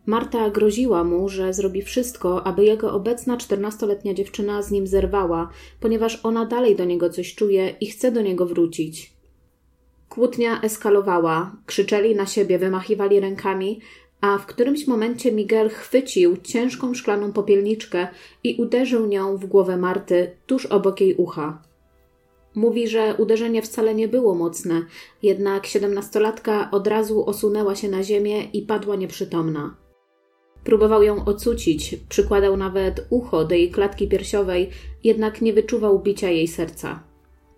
Speaker 1: Marta groziła mu, że zrobi wszystko, aby jego obecna czternastoletnia dziewczyna z nim zerwała, ponieważ ona dalej do niego coś czuje i chce do niego wrócić. Kłótnia eskalowała, krzyczeli na siebie, wymachiwali rękami, a w którymś momencie Miguel chwycił ciężką szklaną popielniczkę i uderzył nią w głowę Marty tuż obok jej ucha. Mówi, że uderzenie wcale nie było mocne, jednak siedemnastolatka od razu osunęła się na ziemię i padła nieprzytomna. Próbował ją ocucić, przykładał nawet ucho do jej klatki piersiowej, jednak nie wyczuwał bicia jej serca.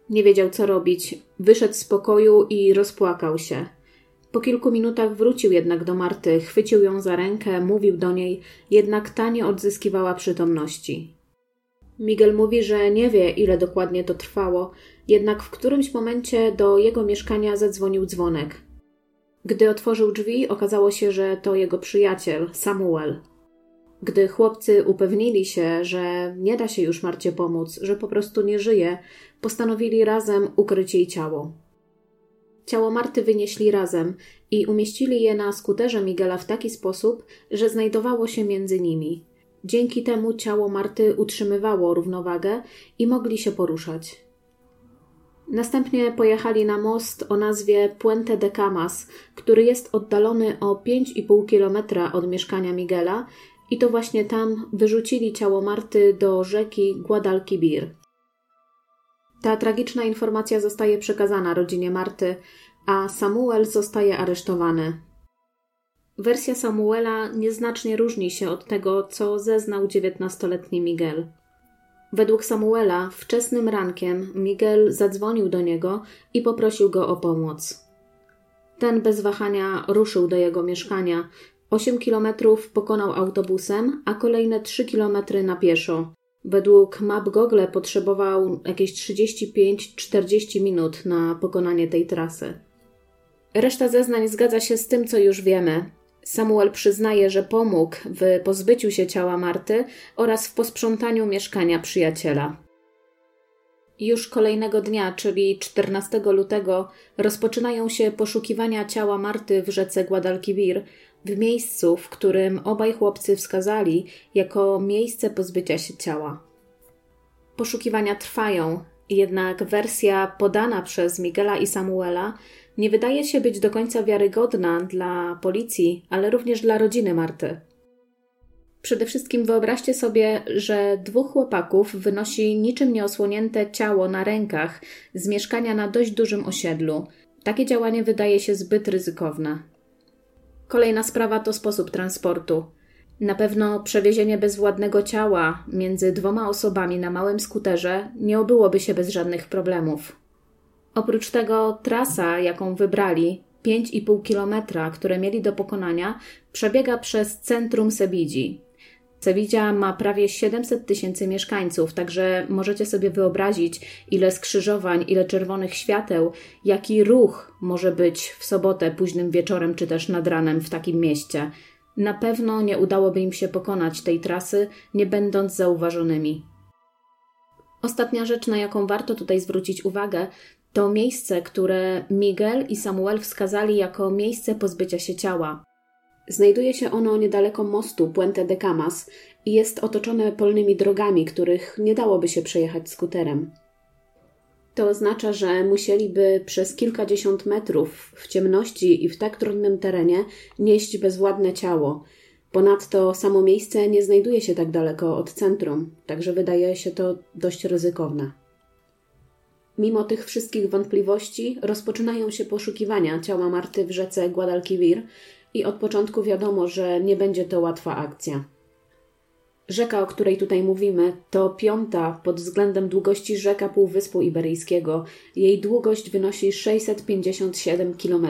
Speaker 1: Nie wiedział, co robić. Wyszedł z pokoju i rozpłakał się. Po kilku minutach wrócił jednak do Marty, chwycił ją za rękę, mówił do niej, jednak ta nie odzyskiwała przytomności. Miguel mówi, że nie wie, ile dokładnie to trwało, jednak w którymś momencie do jego mieszkania zadzwonił dzwonek. Gdy otworzył drzwi, okazało się, że to jego przyjaciel, Samuel. Gdy chłopcy upewnili się, że nie da się już Marcie pomóc, że po prostu nie żyje, postanowili razem ukryć jej ciało. Ciało Marty wynieśli razem i umieścili je na skuterze Miguela w taki sposób, że znajdowało się między nimi. Dzięki temu ciało Marty utrzymywało równowagę i mogli się poruszać. Następnie pojechali na most o nazwie Puente de Camas, który jest oddalony o 5,5 kilometra od mieszkania Miguela i to właśnie tam wyrzucili ciało Marty do rzeki Guadalquivir. Ta tragiczna informacja zostaje przekazana rodzinie Marty, a Samuel zostaje aresztowany. Wersja Samuela nieznacznie różni się od tego, co zeznał dziewiętnastoletni Miguel. Według Samuela wczesnym rankiem Miguel zadzwonił do niego i poprosił go o pomoc. Ten bez wahania ruszył do jego mieszkania. Osiem kilometrów pokonał autobusem, a kolejne trzy kilometry na pieszo. Według map Google potrzebował jakieś 35-40 minut na pokonanie tej trasy. Reszta zeznań zgadza się z tym, co już wiemy. Samuel przyznaje, że pomógł w pozbyciu się ciała Marty oraz w posprzątaniu mieszkania przyjaciela. Już kolejnego dnia, czyli 14 lutego, rozpoczynają się poszukiwania ciała Marty w rzece Guadalquivir, w miejscu, w którym obaj chłopcy wskazali jako miejsce pozbycia się ciała. Poszukiwania trwają, jednak wersja podana przez Miguela i Samuela nie wydaje się być do końca wiarygodna dla policji, ale również dla rodziny Marty. Przede wszystkim wyobraźcie sobie, że dwóch chłopaków wynosi niczym nieosłonięte ciało na rękach z mieszkania na dość dużym osiedlu. Takie działanie wydaje się zbyt ryzykowne. Kolejna sprawa to sposób transportu. Na pewno przewiezienie bezwładnego ciała między dwoma osobami na małym skuterze nie obyłoby się bez żadnych problemów. Oprócz tego trasa, jaką wybrali, 5,5 kilometra, które mieli do pokonania, przebiega przez centrum Sebidzi. Sevilla ma prawie 700 tysięcy mieszkańców, także możecie sobie wyobrazić, ile skrzyżowań, ile czerwonych świateł, jaki ruch może być w sobotę późnym wieczorem czy też nad ranem w takim mieście. Na pewno nie udałoby im się pokonać tej trasy, nie będąc zauważonymi. Ostatnia rzecz, na jaką warto tutaj zwrócić uwagę, to miejsce, które Miguel i Samuel wskazali jako miejsce pozbycia się ciała. Znajduje się ono niedaleko mostu Puente de Camas i jest otoczone polnymi drogami, których nie dałoby się przejechać skuterem. To oznacza, że musieliby przez kilkadziesiąt metrów w ciemności i w tak trudnym terenie nieść bezwładne ciało. Ponadto samo miejsce nie znajduje się tak daleko od centrum, także wydaje się to dość ryzykowne. Mimo tych wszystkich wątpliwości rozpoczynają się poszukiwania ciała Marty w rzece Guadalquivir i od początku wiadomo, że nie będzie to łatwa akcja. Rzeka, o której tutaj mówimy, to piąta pod względem długości rzeka Półwyspu Iberyjskiego. Jej długość wynosi 657 km.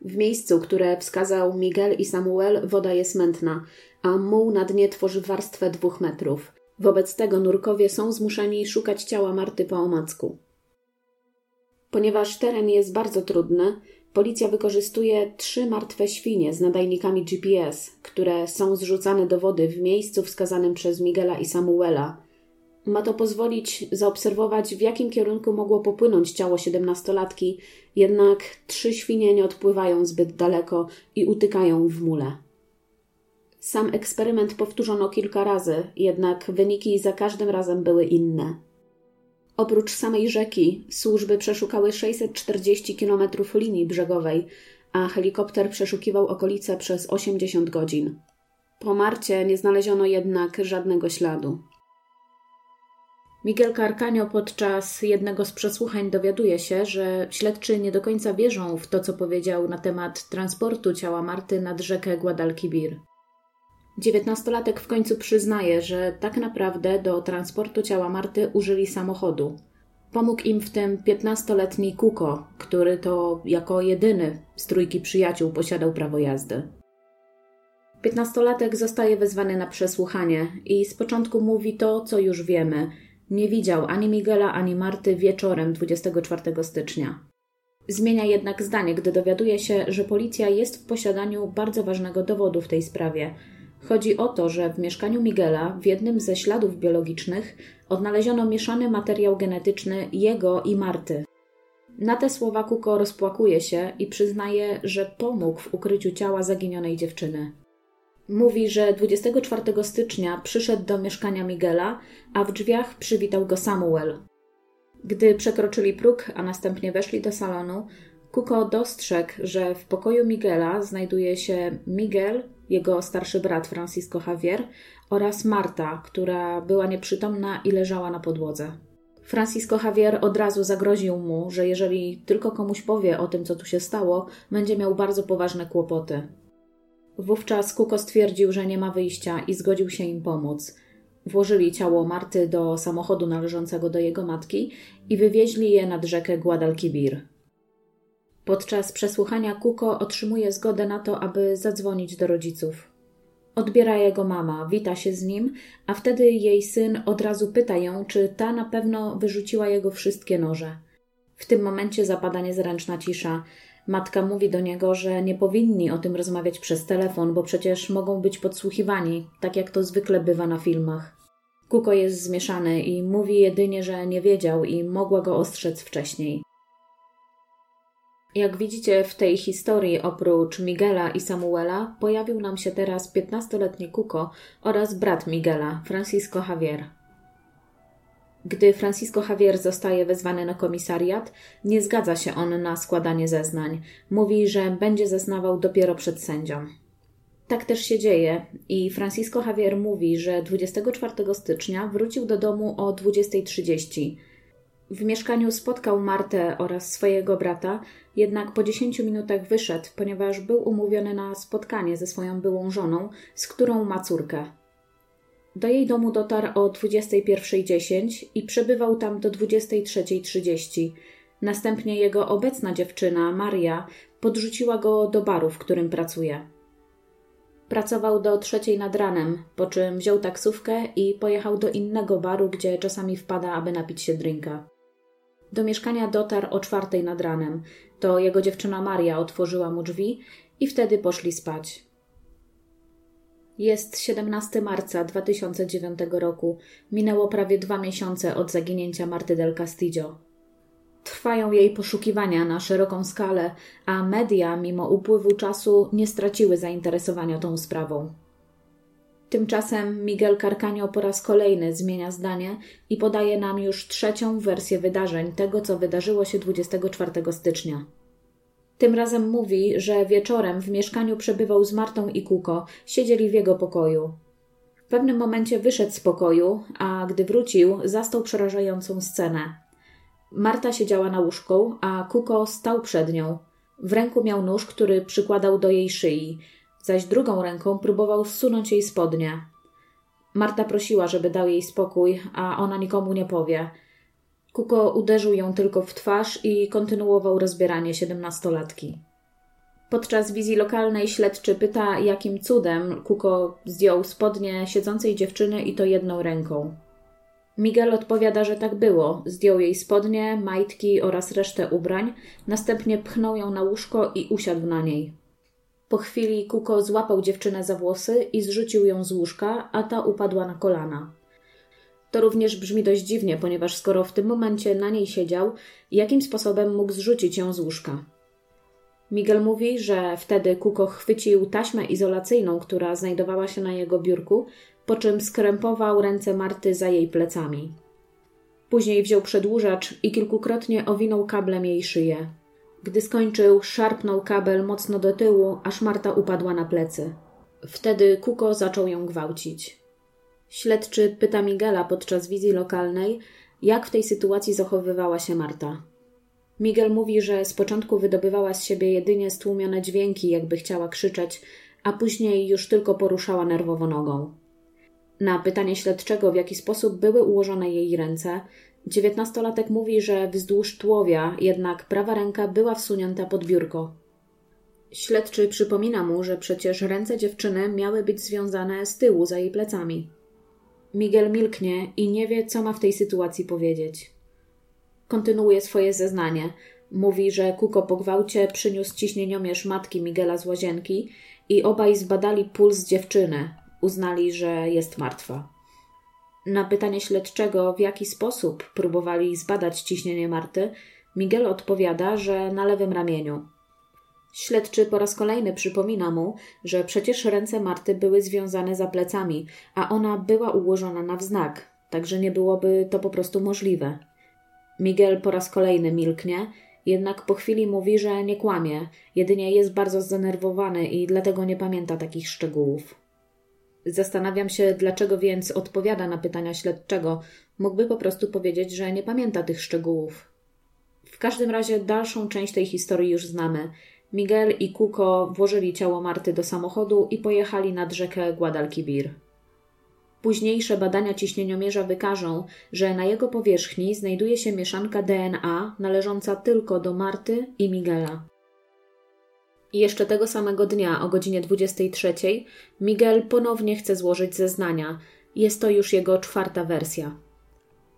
Speaker 1: W miejscu, które wskazał Miguel i Samuel, woda jest mętna, a muł na dnie tworzy warstwę dwóch metrów. Wobec tego nurkowie są zmuszeni szukać ciała Marty po omacku. Ponieważ teren jest bardzo trudny, policja wykorzystuje trzy martwe świnie z nadajnikami GPS, które są zrzucane do wody w miejscu wskazanym przez Miguela i Samuela. Ma to pozwolić zaobserwować, w jakim kierunku mogło popłynąć ciało siedemnastolatki, jednak trzy świnie nie odpływają zbyt daleko i utykają w mule. Sam eksperyment powtórzono kilka razy, jednak wyniki za każdym razem były inne. Oprócz samej rzeki, służby przeszukały 640 km linii brzegowej, a helikopter przeszukiwał okolice przez 80 godzin. Po Marcie nie znaleziono jednak żadnego śladu. Miguel Carcaño podczas jednego z przesłuchań dowiaduje się, że śledczy nie do końca wierzą w to, co powiedział na temat transportu ciała Marty nad rzekę Guadalquivir. Dziewiętnastolatek w końcu przyznaje, że tak naprawdę do transportu ciała Marty użyli samochodu. Pomógł im w tym 15-letni Kuko, który to jako jedyny z trójki przyjaciół posiadał prawo jazdy. Piętnastolatek zostaje wezwany na przesłuchanie i z początku mówi to, co już wiemy. Nie widział ani Miguela, ani Marty wieczorem 24 stycznia. Zmienia jednak zdanie, gdy dowiaduje się, że policja jest w posiadaniu bardzo ważnego dowodu w tej sprawie. Chodzi o to, że w mieszkaniu Miguela w jednym ze śladów biologicznych odnaleziono mieszany materiał genetyczny jego i Marty. Na te słowa Kuko rozpłakuje się i przyznaje, że pomógł w ukryciu ciała zaginionej dziewczyny. Mówi, że 24 stycznia przyszedł do mieszkania Miguela, a w drzwiach przywitał go Samuel. Gdy przekroczyli próg, a następnie weszli do salonu, Kuko dostrzegł, że w pokoju Miguela znajduje się Miguel, jego starszy brat Francisco Javier oraz Marta, która była nieprzytomna i leżała na podłodze. Francisco Javier od razu zagroził mu, że jeżeli tylko komuś powie o tym, co tu się stało, będzie miał bardzo poważne kłopoty. Wówczas Kuko stwierdził, że nie ma wyjścia i zgodził się im pomóc. Włożyli ciało Marty do samochodu należącego do jego matki i wywieźli je nad rzekę Guadalquivir. Podczas przesłuchania Kuko otrzymuje zgodę na to, aby zadzwonić do rodziców. Odbiera jego mama, wita się z nim, a wtedy jej syn od razu pyta ją, czy ta na pewno wyrzuciła jego wszystkie noże. W tym momencie zapada niezręczna cisza. Matka mówi do niego, że nie powinni o tym rozmawiać przez telefon, bo przecież mogą być podsłuchiwani, tak jak to zwykle bywa na filmach. Kuko jest zmieszany i mówi jedynie, że nie wiedział i mogła go ostrzec wcześniej. Jak widzicie w tej historii, oprócz Miguela i Samuela, pojawił nam się teraz 15-letni Kuko oraz brat Miguela, Francisco Javier. Gdy Francisco Javier zostaje wezwany na komisariat, nie zgadza się on na składanie zeznań. Mówi, że będzie zeznawał dopiero przed sędzią. Tak też się dzieje i Francisco Javier mówi, że 24 stycznia wrócił do domu o 20.30. W mieszkaniu spotkał Martę oraz swojego brata, jednak po 10 minutach wyszedł, ponieważ był umówiony na spotkanie ze swoją byłą żoną, z którą ma córkę. Do jej domu dotarł o 21.10 i przebywał tam do 23.30. Następnie jego obecna dziewczyna, Maria, podrzuciła go do baru, w którym pracuje. Pracował do trzeciej nad ranem, po czym wziął taksówkę i pojechał do innego baru, gdzie czasami wpada, aby napić się drinka. Do mieszkania dotarł o czwartej nad ranem. To jego dziewczyna Maria otworzyła mu drzwi i wtedy poszli spać. Jest 17 marca 2009 roku. Minęło prawie dwa miesiące od zaginięcia Marty del Castillo. Trwają jej poszukiwania na szeroką skalę, a media, mimo upływu czasu, nie straciły zainteresowania tą sprawą. Tymczasem Miguel Carcaño po raz kolejny zmienia zdanie i podaje nam już trzecią wersję wydarzeń tego, co wydarzyło się 24 stycznia. Tym razem mówi, że wieczorem w mieszkaniu przebywał z Martą i Kuko, siedzieli w jego pokoju. W pewnym momencie wyszedł z pokoju, a gdy wrócił, zastał przerażającą scenę. Marta siedziała na łóżku, a Kuko stał przed nią. W ręku miał nóż, który przykładał do jej szyi, zaś drugą ręką próbował zsunąć jej spodnie. Marta prosiła, żeby dał jej spokój, a ona nikomu nie powie. Kuko uderzył ją tylko w twarz i kontynuował rozbieranie siedemnastolatki. Podczas wizji lokalnej śledczy pyta, jakim cudem Kuko zdjął spodnie siedzącej dziewczyny i to jedną ręką. Miguel odpowiada, że tak było. Zdjął jej spodnie, majtki oraz resztę ubrań, następnie pchnął ją na łóżko i usiadł na niej. Po chwili Kuko złapał dziewczynę za włosy i zrzucił ją z łóżka, a ta upadła na kolana. To również brzmi dość dziwnie, ponieważ skoro w tym momencie na niej siedział, jakim sposobem mógł zrzucić ją z łóżka? Miguel mówi, że wtedy Kuko chwycił taśmę izolacyjną, która znajdowała się na jego biurku, po czym skrępował ręce Marty za jej plecami. Później wziął przedłużacz i kilkukrotnie owinął kablem jej szyję. Gdy skończył, szarpnął kabel mocno do tyłu, aż Marta upadła na plecy. Wtedy Kuko zaczął ją gwałcić. Śledczy pyta Miguela podczas wizji lokalnej, jak w tej sytuacji zachowywała się Marta. Miguel mówi, że z początku wydobywała z siebie jedynie stłumione dźwięki, jakby chciała krzyczeć, a później już tylko poruszała nerwowo nogą. Na pytanie śledczego, w jaki sposób były ułożone jej ręce, dziewiętnastolatek mówi, że wzdłuż tułowia, jednak prawa ręka była wsunięta pod biurko. Śledczy przypomina mu, że przecież ręce dziewczyny miały być związane z tyłu za jej plecami. Miguel milknie i nie wie, co ma w tej sytuacji powiedzieć. Kontynuuje swoje zeznanie. Mówi, że Kuko po gwałcie przyniósł ciśnieniomierz matki Miguela z łazienki i obaj zbadali puls dziewczyny. Uznali, że jest martwa. Na pytanie śledczego, w jaki sposób próbowali zbadać ciśnienie Marty, Miguel odpowiada, że na lewym ramieniu. Śledczy po raz kolejny przypomina mu, że przecież ręce Marty były związane za plecami, a ona była ułożona na wznak, także nie byłoby to po prostu możliwe. Miguel po raz kolejny milknie, jednak po chwili mówi, że nie kłamie, jedynie jest bardzo zdenerwowany i dlatego nie pamięta takich szczegółów. Zastanawiam się, dlaczego więc odpowiada na pytania śledczego. Mógłby po prostu powiedzieć, że nie pamięta tych szczegółów. W każdym razie dalszą część tej historii już znamy. Miguel i Kuko włożyli ciało Marty do samochodu i pojechali nad rzekę Guadalquivir. Późniejsze badania ciśnieniomierza wykażą, że na jego powierzchni znajduje się mieszanka DNA należąca tylko do Marty i Miguela. I jeszcze tego samego dnia o godzinie 23 Miguel ponownie chce złożyć zeznania. Jest to już jego czwarta wersja.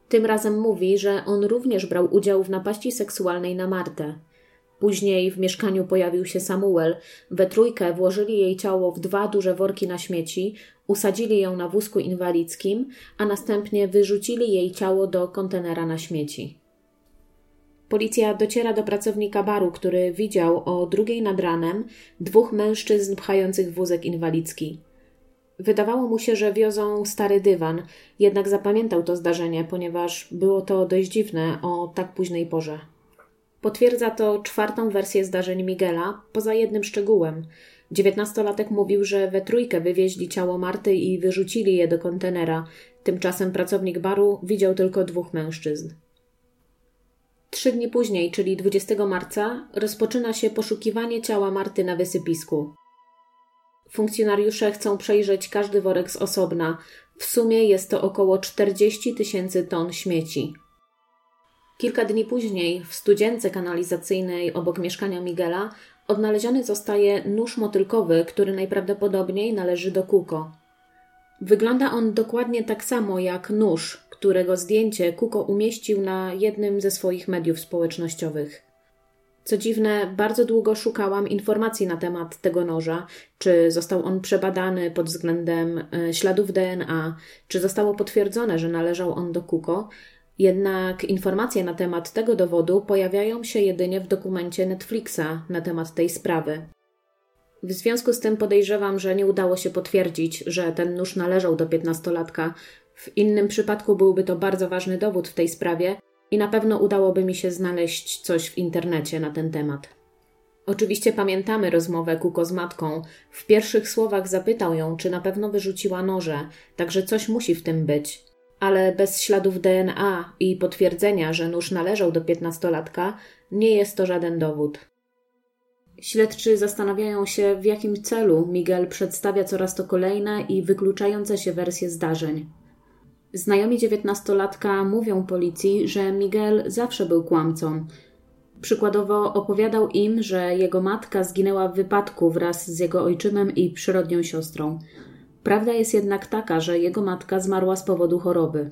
Speaker 1: Tym razem mówi, że on również brał udział w napaści seksualnej na Martę. Później w mieszkaniu pojawił się Samuel. We trójkę włożyli jej ciało w dwa duże worki na śmieci, usadzili ją na wózku inwalidzkim, a następnie wyrzucili jej ciało do kontenera na śmieci. Policja dociera do pracownika baru, który widział o drugiej nad ranem dwóch mężczyzn pchających wózek inwalidzki. Wydawało mu się, że wiozą stary dywan, jednak zapamiętał to zdarzenie, ponieważ było to dość dziwne o tak późnej porze. Potwierdza to czwartą wersję zdarzeń Miguela, poza jednym szczegółem. Dziewiętnastolatek mówił, że we trójkę wywieźli ciało Marty i wyrzucili je do kontenera. Tymczasem pracownik baru widział tylko dwóch mężczyzn. Trzy dni później, czyli 20 marca, rozpoczyna się poszukiwanie ciała Marty na wysypisku. Funkcjonariusze chcą przejrzeć każdy worek z osobna. W sumie jest to około 40 tysięcy ton śmieci. Kilka dni później w studzience kanalizacyjnej obok mieszkania Miguela odnaleziony zostaje nóż motylkowy, który najprawdopodobniej należy do Kuko. Wygląda on dokładnie tak samo jak nóż, którego zdjęcie Kuko umieścił na jednym ze swoich mediów społecznościowych. Co dziwne, bardzo długo szukałam informacji na temat tego noża, czy został on przebadany pod względem e, śladów DNA, czy zostało potwierdzone, że należał on do Kuko, jednak informacje na temat tego dowodu pojawiają się jedynie w dokumencie Netflixa na temat tej sprawy. W związku z tym podejrzewam, że nie udało się potwierdzić, że ten nóż należał do piętnastolatka. W innym przypadku byłby to bardzo ważny dowód w tej sprawie i na pewno udałoby mi się znaleźć coś w internecie na ten temat. Oczywiście pamiętamy rozmowę Kuko z matką. W pierwszych słowach zapytał ją, czy na pewno wyrzuciła noże, także coś musi w tym być ale bez śladów DNA i potwierdzenia, że nóż należał do piętnastolatka, nie jest to żaden dowód. Śledczy zastanawiają się, w jakim celu Miguel przedstawia coraz to kolejne i wykluczające się wersje zdarzeń. Znajomi dziewiętnastolatka mówią policji, że Miguel zawsze był kłamcą. Przykładowo opowiadał im, że jego matka zginęła w wypadku wraz z jego ojczymem i przyrodnią siostrą. Prawda jest jednak taka, że jego matka zmarła z powodu choroby.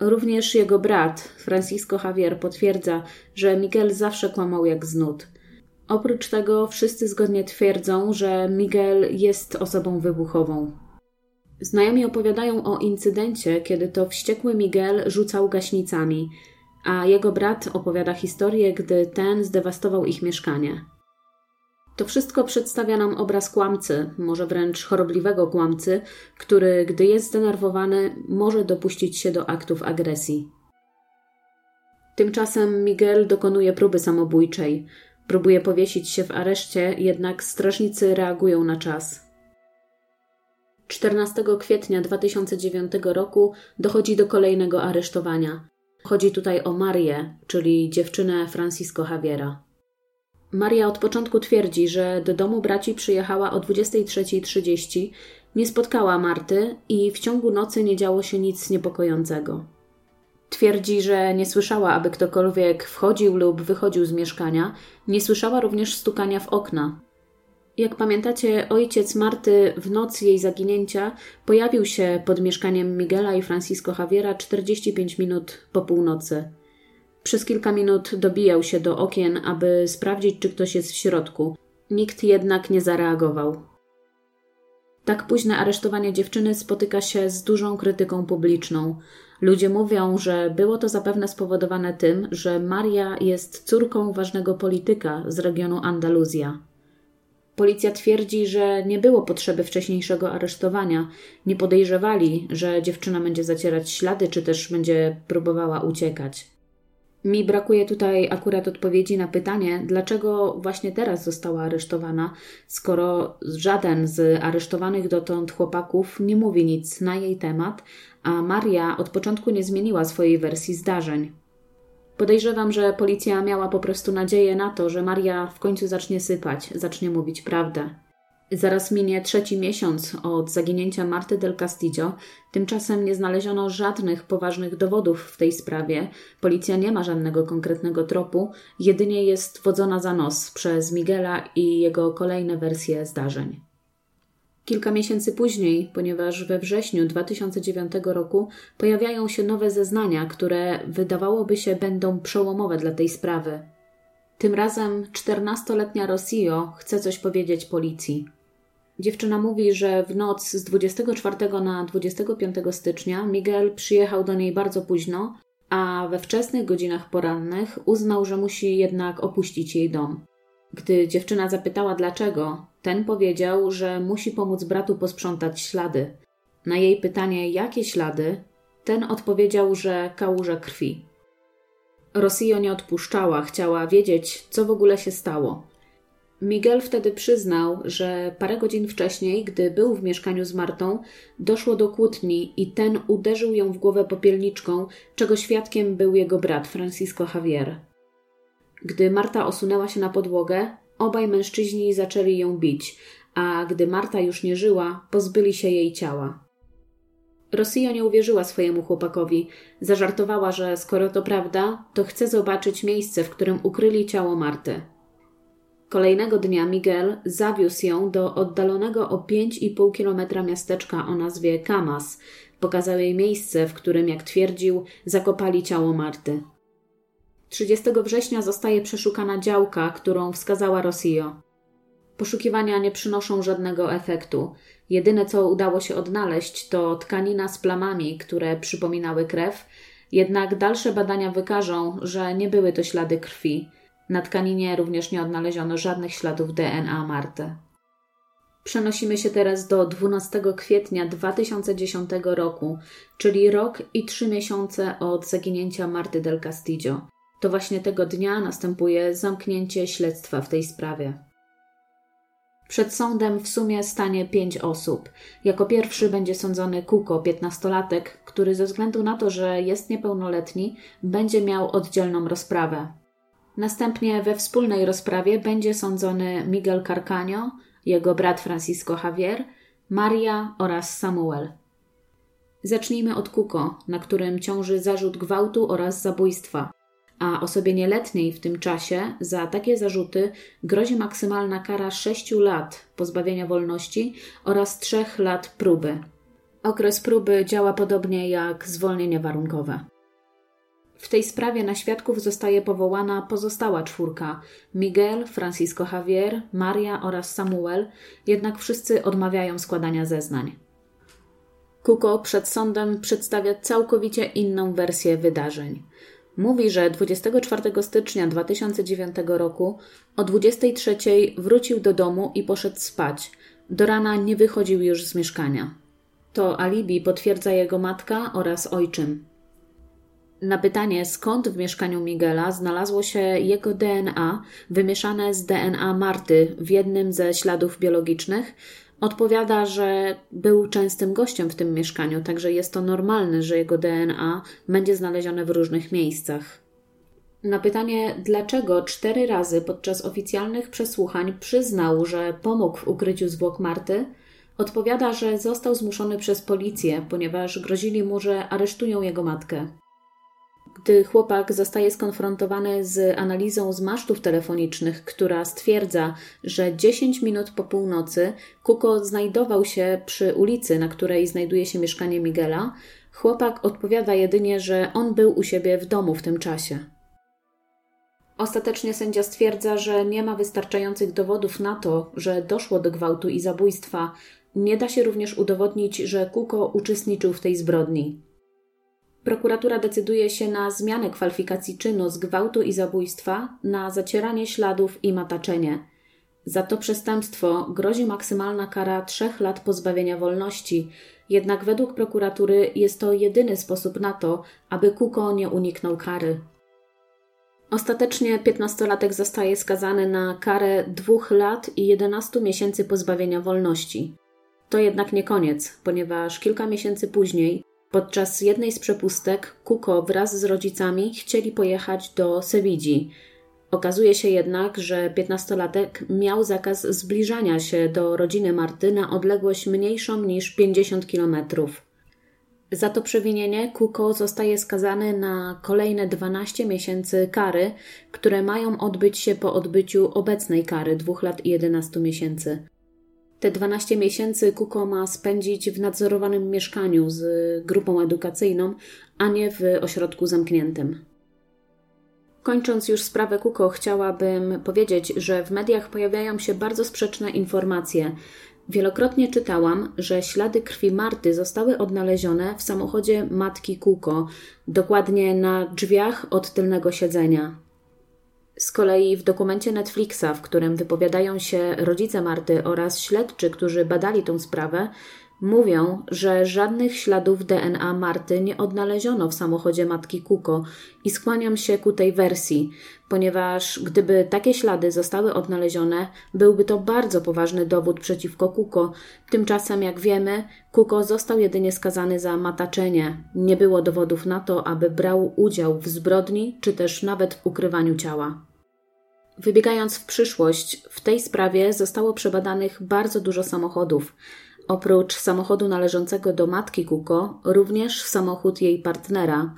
Speaker 1: Również jego brat, Francisco Javier, potwierdza, że Miguel zawsze kłamał jak znud. Oprócz tego wszyscy zgodnie twierdzą, że Miguel jest osobą wybuchową. Znajomi opowiadają o incydencie, kiedy to wściekły Miguel rzucał gaśnicami, a jego brat opowiada historię, gdy ten zdewastował ich mieszkanie. To wszystko przedstawia nam obraz kłamcy, może wręcz chorobliwego kłamcy, który, gdy jest zdenerwowany, może dopuścić się do aktów agresji. Tymczasem Miguel dokonuje próby samobójczej. Próbuje powiesić się w areszcie, jednak strażnicy reagują na czas. 14 kwietnia 2009 roku dochodzi do kolejnego aresztowania. Chodzi tutaj o Marię, czyli dziewczynę Francisco Javiera. Maria od początku twierdzi, że do domu braci przyjechała o 23.30, Nie spotkała Marty i w ciągu nocy nie działo się nic niepokojącego. Twierdzi, że nie słyszała, aby ktokolwiek wchodził lub wychodził z mieszkania, nie słyszała również stukania w okna. Jak pamiętacie, ojciec Marty w noc jej zaginięcia pojawił się pod mieszkaniem Miguela i Francisco Javiera 45 minut po północy. Przez kilka minut dobijał się do okien, aby sprawdzić, czy ktoś jest w środku. Nikt jednak nie zareagował. Tak późne aresztowanie dziewczyny spotyka się z dużą krytyką publiczną. Ludzie mówią, że było to zapewne spowodowane tym, że Maria jest córką ważnego polityka z regionu Andaluzja. Policja twierdzi, że nie było potrzeby wcześniejszego aresztowania. Nie podejrzewali, że dziewczyna będzie zacierać ślady, czy też będzie próbowała uciekać. Mi brakuje tutaj akurat odpowiedzi na pytanie, dlaczego właśnie teraz została aresztowana, skoro żaden z aresztowanych dotąd chłopaków nie mówi nic na jej temat, a Maria od początku nie zmieniła swojej wersji zdarzeń. Podejrzewam, że policja miała po prostu nadzieję na to, że Maria w końcu zacznie sypać, zacznie mówić prawdę. Zaraz minie trzeci miesiąc od zaginięcia Marty del Castillo. Tymczasem nie znaleziono żadnych poważnych dowodów w tej sprawie. Policja nie ma żadnego konkretnego tropu, jedynie jest wodzona za nos przez Miguela i jego kolejne wersje zdarzeń. Kilka miesięcy później, ponieważ we wrześniu 2009 roku pojawiają się nowe zeznania, które wydawałoby się będą przełomowe dla tej sprawy. Tym razem 14-letnia Rossio chce coś powiedzieć policji. Dziewczyna mówi, że w noc z 24 na 25 stycznia Miguel przyjechał do niej bardzo późno, a we wczesnych godzinach porannych uznał, że musi jednak opuścić jej dom. Gdy dziewczyna zapytała dlaczego, ten powiedział, że musi pomóc bratu posprzątać ślady. Na jej pytanie, jakie ślady, ten odpowiedział, że kałuże krwi. Rossio nie odpuszczała, chciała wiedzieć, co w ogóle się stało. Miguel wtedy przyznał, że parę godzin wcześniej, gdy był w mieszkaniu z Martą, doszło do kłótni i ten uderzył ją w głowę popielniczką, czego świadkiem był jego brat Francisco Javier. Gdy Marta osunęła się na podłogę, obaj mężczyźni zaczęli ją bić, a gdy Marta już nie żyła, pozbyli się jej ciała. Rosja nie uwierzyła swojemu chłopakowi. Zażartowała, że skoro to prawda, to chce zobaczyć miejsce, w którym ukryli ciało Marty. Kolejnego dnia Miguel zawiózł ją do oddalonego o 5,5 kilometra miasteczka o nazwie Camas. Pokazał jej miejsce, w którym, jak twierdził, zakopali ciało Marty. 30 września zostaje przeszukana działka, którą wskazała Rossio. Poszukiwania nie przynoszą żadnego efektu. Jedyne, co udało się odnaleźć, to tkanina z plamami, które przypominały krew, jednak dalsze badania wykażą, że nie były to ślady krwi. Na tkaninie również nie odnaleziono żadnych śladów DNA Marty. Przenosimy się teraz do 12 kwietnia 2010 roku, czyli rok i trzy miesiące od zaginięcia Marty del Castillo. To właśnie tego dnia następuje zamknięcie śledztwa w tej sprawie. Przed sądem w sumie stanie pięć osób. Jako pierwszy będzie sądzony Kuko, piętnastolatek, który ze względu na to, że jest niepełnoletni, będzie miał oddzielną rozprawę. Następnie we wspólnej rozprawie będzie sądzony Miguel Carcaño, jego brat Francisco Javier, Maria oraz Samuel. Zacznijmy od Kuko, na którym ciąży zarzut gwałtu oraz zabójstwa, a osobie nieletniej w tym czasie za takie zarzuty grozi maksymalna kara 6 lat pozbawienia wolności oraz 3 lat próby. Okres próby działa podobnie jak zwolnienie warunkowe. W tej sprawie na świadków zostaje powołana pozostała czwórka: Miguel, Francisco Javier, Maria oraz Samuel, jednak wszyscy odmawiają składania zeznań. Kuko przed sądem przedstawia całkowicie inną wersję wydarzeń. Mówi, że 24 stycznia 2009 roku o 23 wrócił do domu i poszedł spać. Do rana nie wychodził już z mieszkania. To alibi potwierdza jego matka oraz ojczym. Na pytanie, skąd w mieszkaniu Miguela znalazło się jego DNA wymieszane z DNA Marty w jednym ze śladów biologicznych, odpowiada, że był częstym gościem w tym mieszkaniu, także jest to normalne, że jego DNA będzie znalezione w różnych miejscach. Na pytanie, dlaczego cztery razy podczas oficjalnych przesłuchań przyznał, że pomógł w ukryciu zwłok Marty, Odpowiada, że został zmuszony przez policję, ponieważ grozili mu, że aresztują jego matkę. Gdy chłopak zostaje skonfrontowany z analizą z masztów telefonicznych, która stwierdza, że 10 minut po północy Kuko znajdował się przy ulicy, na której znajduje się mieszkanie Miguela, chłopak odpowiada jedynie, że on był u siebie w domu w tym czasie. Ostatecznie sędzia stwierdza, że nie ma wystarczających dowodów na to, że doszło do gwałtu i zabójstwa. Nie da się również udowodnić, że Kuko uczestniczył w tej zbrodni. Prokuratura decyduje się na zmianę kwalifikacji czynu z gwałtu i zabójstwa na zacieranie śladów i mataczenie. Za to przestępstwo grozi maksymalna kara trzech lat pozbawienia wolności, jednak według prokuratury jest to jedyny sposób na to, aby Kuko nie uniknął kary. Ostatecznie piętnastolatek zostaje skazany na karę dwóch lat i 11 miesięcy pozbawienia wolności. To jednak nie koniec, ponieważ kilka miesięcy później, podczas jednej z przepustek, Kuko wraz z rodzicami chcieli pojechać do Sewidzi. Okazuje się jednak, że piętnastolatek miał zakaz zbliżania się do rodziny Marty na odległość mniejszą niż 50 kilometrów. Za to przewinienie Kuko zostaje skazany na kolejne 12 miesięcy kary, które mają odbyć się po odbyciu obecnej kary 2 lat i 11 miesięcy. Te 12 miesięcy Kuko ma spędzić w nadzorowanym mieszkaniu z grupą edukacyjną, a nie w ośrodku zamkniętym. Kończąc już sprawę Kuko, chciałabym powiedzieć, że w mediach pojawiają się bardzo sprzeczne informacje. Wielokrotnie czytałam, że ślady krwi Marty zostały odnalezione w samochodzie matki Kuko, dokładnie na drzwiach od tylnego siedzenia. Z kolei w dokumencie Netflixa, w którym wypowiadają się rodzice Marty oraz śledczy, którzy badali tę sprawę, Mówią, że żadnych śladów DNA Marty nie odnaleziono w samochodzie matki Kuko i skłaniam się ku tej wersji, ponieważ gdyby takie ślady zostały odnalezione, byłby to bardzo poważny dowód przeciwko Kuko. Tymczasem, jak wiemy, Kuko został jedynie skazany za mataczenie. Nie było dowodów na to, aby brał udział w zbrodni czy też nawet w ukrywaniu ciała. Wybiegając w przyszłość, w tej sprawie zostało przebadanych bardzo dużo samochodów. Oprócz samochodu należącego do matki Kuko, również samochód jej partnera,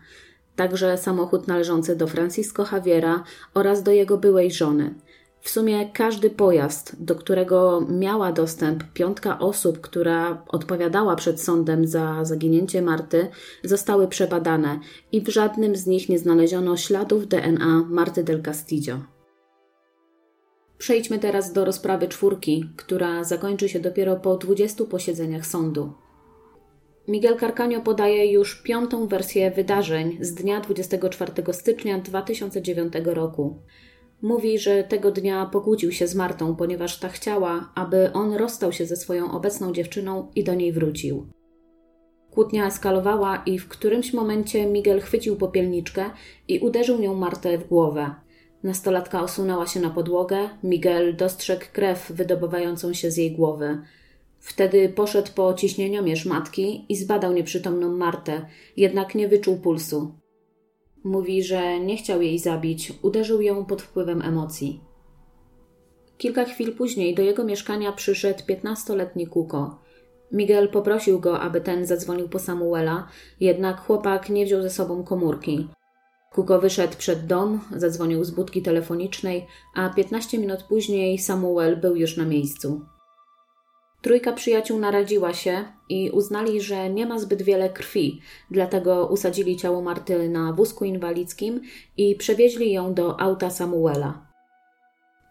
Speaker 1: także samochód należący do Francisco Javiera oraz do jego byłej żony. W sumie każdy pojazd, do którego miała dostęp piątka osób, która odpowiadała przed sądem za zaginięcie Marty, zostały przebadane i w żadnym z nich nie znaleziono śladów DNA Marty del Castillo. Przejdźmy teraz do rozprawy czwórki, która zakończy się dopiero po 20 posiedzeniach sądu. Miguel Carcaño podaje już piątą wersję wydarzeń z dnia 24 stycznia 2009 roku. Mówi, że tego dnia pokłócił się z Martą, ponieważ ta chciała, aby on rozstał się ze swoją obecną dziewczyną i do niej wrócił. Kłótnia eskalowała i w którymś momencie Miguel chwycił popielniczkę i uderzył nią Martę w głowę. Nastolatka osunęła się na podłogę. Miguel dostrzegł krew wydobywającą się z jej głowy. Wtedy poszedł po ciśnieniomierz matki i zbadał nieprzytomną Martę, jednak nie wyczuł pulsu. Mówi, że nie chciał jej zabić, uderzył ją pod wpływem emocji. Kilka chwil później do jego mieszkania przyszedł piętnastoletni Kuko. Miguel poprosił go, aby ten zadzwonił po Samuela, jednak chłopak nie wziął ze sobą komórki. Kuko wyszedł przed dom, zadzwonił z budki telefonicznej, a 15 minut później Samuel był już na miejscu. Trójka przyjaciół naradziła się i uznali, że nie ma zbyt wiele krwi, dlatego usadzili ciało Marty na wózku inwalidzkim i przewieźli ją do auta Samuela.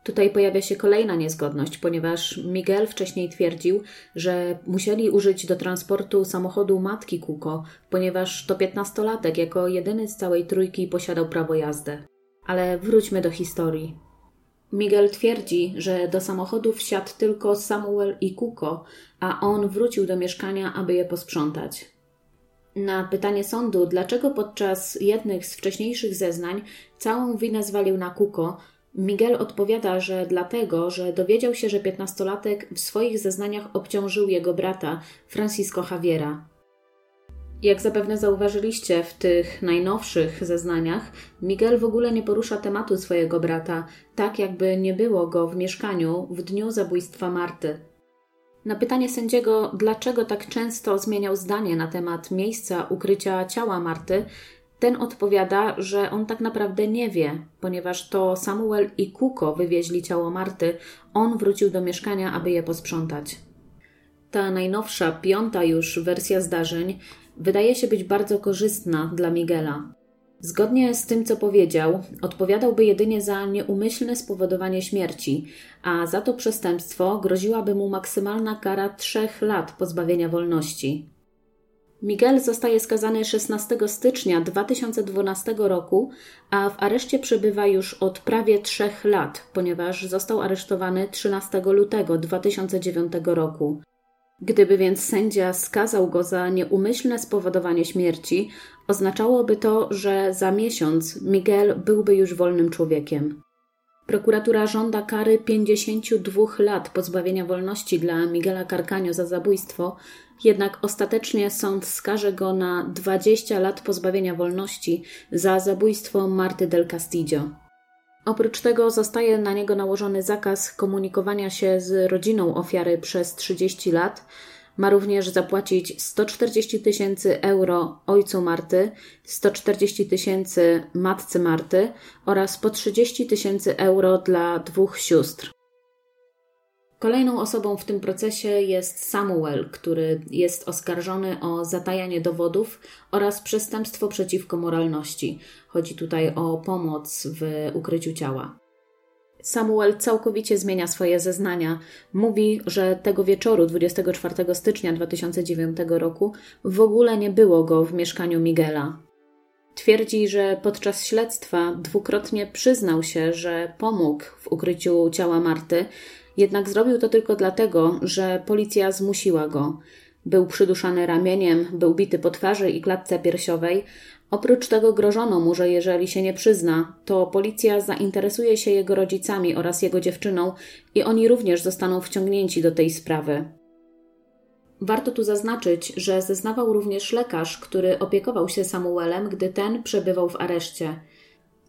Speaker 1: Tutaj pojawia się kolejna niezgodność, ponieważ Miguel wcześniej twierdził, że musieli użyć do transportu samochodu matki Kuko, ponieważ to piętnastolatek jako jedyny z całej trójki posiadał prawo jazdy. Ale wróćmy do historii. Miguel twierdzi, że do samochodu wsiadł tylko Samuel i Kuko, a on wrócił do mieszkania, aby je posprzątać. Na pytanie sądu, dlaczego podczas jednych z wcześniejszych zeznań całą winę zwalił na Kuko, Miguel odpowiada, że dlatego, że dowiedział się, że piętnastolatek w swoich zeznaniach obciążył jego brata, Francisco Javiera. Jak zapewne zauważyliście w tych najnowszych zeznaniach, Miguel w ogóle nie porusza tematu swojego brata, tak jakby nie było go w mieszkaniu w dniu zabójstwa Marty. Na pytanie sędziego, dlaczego tak często zmieniał zdanie na temat miejsca ukrycia ciała Marty, ten odpowiada, że on tak naprawdę nie wie, ponieważ to Samuel i Kuko wywieźli ciało Marty, on wrócił do mieszkania, aby je posprzątać. Ta najnowsza, piąta już wersja zdarzeń wydaje się być bardzo korzystna dla Miguela. Zgodnie z tym, co powiedział, odpowiadałby jedynie za nieumyślne spowodowanie śmierci, a za to przestępstwo groziłaby mu maksymalna kara trzech lat pozbawienia wolności. Miguel zostaje skazany 16 stycznia 2012 roku, a w areszcie przebywa już od prawie trzech lat, ponieważ został aresztowany 13 lutego 2009 roku. Gdyby więc sędzia skazał go za nieumyślne spowodowanie śmierci, oznaczałoby to, że za miesiąc Miguel byłby już wolnym człowiekiem. Prokuratura żąda kary 52 lat pozbawienia wolności dla Miguela Carcaño za zabójstwo, jednak ostatecznie sąd skaże go na 20 lat pozbawienia wolności za zabójstwo Marty del Castillo. Oprócz tego zostaje na niego nałożony zakaz komunikowania się z rodziną ofiary przez 30 lat. Ma również zapłacić 140 tysięcy euro ojcu Marty, 140 tysięcy matce Marty oraz po 30 tysięcy euro dla dwóch sióstr. Kolejną osobą w tym procesie jest Samuel, który jest oskarżony o zatajanie dowodów oraz przestępstwo przeciwko moralności. Chodzi tutaj o pomoc w ukryciu ciała. Samuel całkowicie zmienia swoje zeznania. Mówi, że tego wieczoru 24 stycznia 2009 roku w ogóle nie było go w mieszkaniu Miguela. Twierdzi, że podczas śledztwa dwukrotnie przyznał się, że pomógł w ukryciu ciała Marty, jednak zrobił to tylko dlatego, że policja zmusiła go. Był przyduszany ramieniem, był bity po twarzy i klatce piersiowej. Oprócz tego grożono mu, że jeżeli się nie przyzna, to policja zainteresuje się jego rodzicami oraz jego dziewczyną i oni również zostaną wciągnięci do tej sprawy. Warto tu zaznaczyć, że zeznawał również lekarz, który opiekował się Samuelem, gdy ten przebywał w areszcie.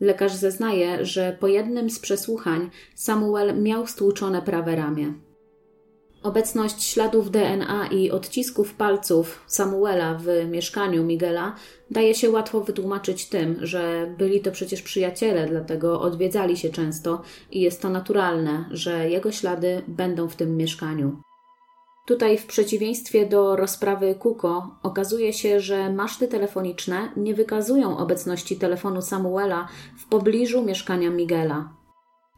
Speaker 1: Lekarz zeznaje, że po jednym z przesłuchań Samuel miał stłuczone prawe ramię. Obecność śladów DNA i odcisków palców Samuela w mieszkaniu Miguela daje się łatwo wytłumaczyć tym, że byli to przecież przyjaciele, dlatego odwiedzali się często i jest to naturalne, że jego ślady będą w tym mieszkaniu. Tutaj, w przeciwieństwie do rozprawy Kuko, okazuje się, że maszty telefoniczne nie wykazują obecności telefonu Samuela w pobliżu mieszkania Miguela.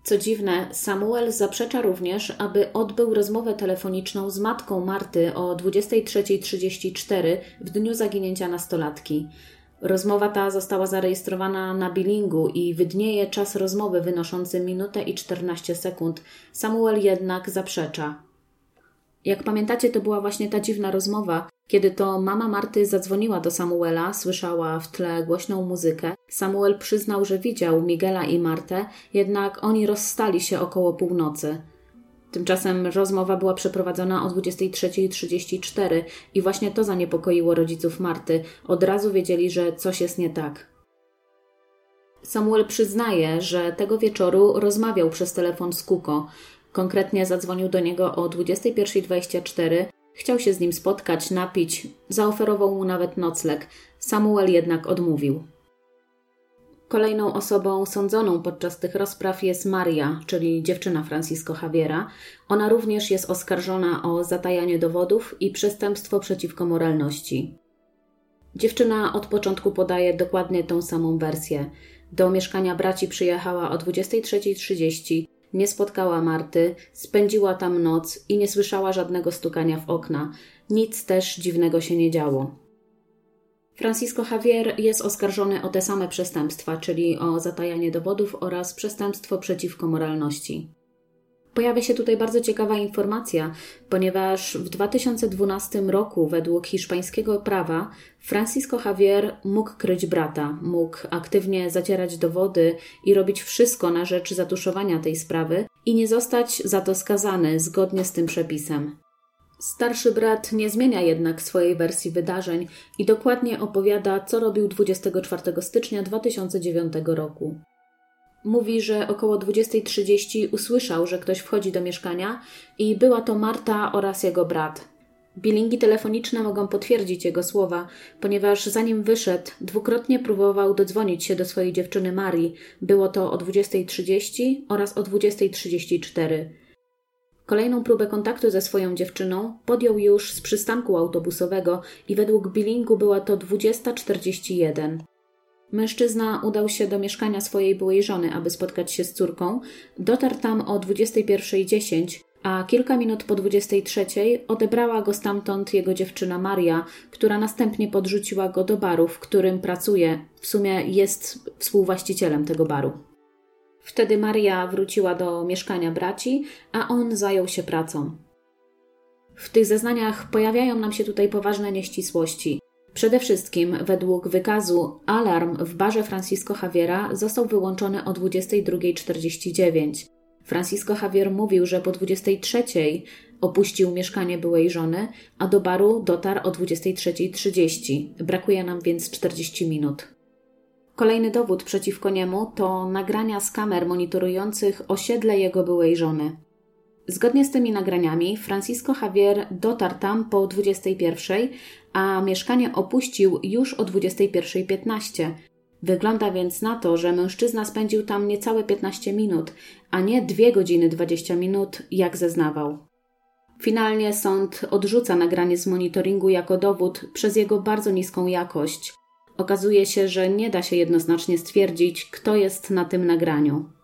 Speaker 1: Co dziwne, Samuel zaprzecza również, aby odbył rozmowę telefoniczną z matką Marty o 23.34 w dniu zaginięcia nastolatki. Rozmowa ta została zarejestrowana na billingu i wydnieje czas rozmowy wynoszący minutę i 14 sekund. Samuel jednak zaprzecza. Jak pamiętacie, to była właśnie ta dziwna rozmowa, kiedy to mama Marty zadzwoniła do Samuela, słyszała w tle głośną muzykę. Samuel przyznał, że widział Miguela i Martę, jednak oni rozstali się około północy. Tymczasem rozmowa była przeprowadzona o 23.34 i właśnie to zaniepokoiło rodziców Marty. Od razu wiedzieli, że coś jest nie tak. Samuel przyznaje, że tego wieczoru rozmawiał przez telefon z Kuko. Konkretnie zadzwonił do niego o 21.24, chciał się z nim spotkać, napić, zaoferował mu nawet nocleg. Samuel jednak odmówił. Kolejną osobą sądzoną podczas tych rozpraw jest Maria, czyli dziewczyna Francisco Javiera. Ona również jest oskarżona o zatajanie dowodów i przestępstwo przeciwko moralności. Dziewczyna od początku podaje dokładnie tą samą wersję. Do mieszkania braci przyjechała o 23.30, nie spotkała Marty, spędziła tam noc i nie słyszała żadnego stukania w okna. Nic też dziwnego się nie działo. Francisco Javier jest oskarżony o te same przestępstwa, czyli o zatajanie dowodów oraz przestępstwo przeciwko moralności. Pojawia się tutaj bardzo ciekawa informacja, ponieważ w 2012 roku, według hiszpańskiego prawa, Francisco Javier mógł kryć brata, mógł aktywnie zacierać dowody i robić wszystko na rzecz zatuszowania tej sprawy i nie zostać za to skazany zgodnie z tym przepisem. Starszy brat nie zmienia jednak swojej wersji wydarzeń i dokładnie opowiada, co robił 24 stycznia 2009 roku. Mówi, że około 20.30 usłyszał, że ktoś wchodzi do mieszkania i była to Marta oraz jego brat. Bilingi telefoniczne mogą potwierdzić jego słowa, ponieważ zanim wyszedł, dwukrotnie próbował dodzwonić się do swojej dziewczyny Marii. Było to o 20.30 oraz o 20.34. Kolejną próbę kontaktu ze swoją dziewczyną podjął już z przystanku autobusowego i według bilingu była to 20.41. Mężczyzna udał się do mieszkania swojej byłej żony, aby spotkać się z córką. Dotarł tam o 21.10, a kilka minut po 23 odebrała go stamtąd jego dziewczyna Maria, która następnie podrzuciła go do baru, w którym pracuje. W sumie jest współwłaścicielem tego baru. Wtedy Maria wróciła do mieszkania braci, a on zajął się pracą. W tych zeznaniach pojawiają nam się tutaj poważne nieścisłości. Przede wszystkim, według wykazu, alarm w barze Francisco Javiera został wyłączony o 22.49. Francisco Javier mówił, że po 23 opuścił mieszkanie byłej żony, a do baru dotarł o 23.30. Brakuje nam więc 40 minut. Kolejny dowód przeciwko niemu to nagrania z kamer monitorujących osiedle jego byłej żony. Zgodnie z tymi nagraniami, Francisco Javier dotarł tam po 21, a mieszkanie opuścił już o 21.15. Wygląda więc na to, że mężczyzna spędził tam niecałe 15 minut, a nie 2 godziny 20 minut, jak zeznawał. Finalnie sąd odrzuca nagranie z monitoringu jako dowód przez jego bardzo niską jakość. Okazuje się, że nie da się jednoznacznie stwierdzić, kto jest na tym nagraniu.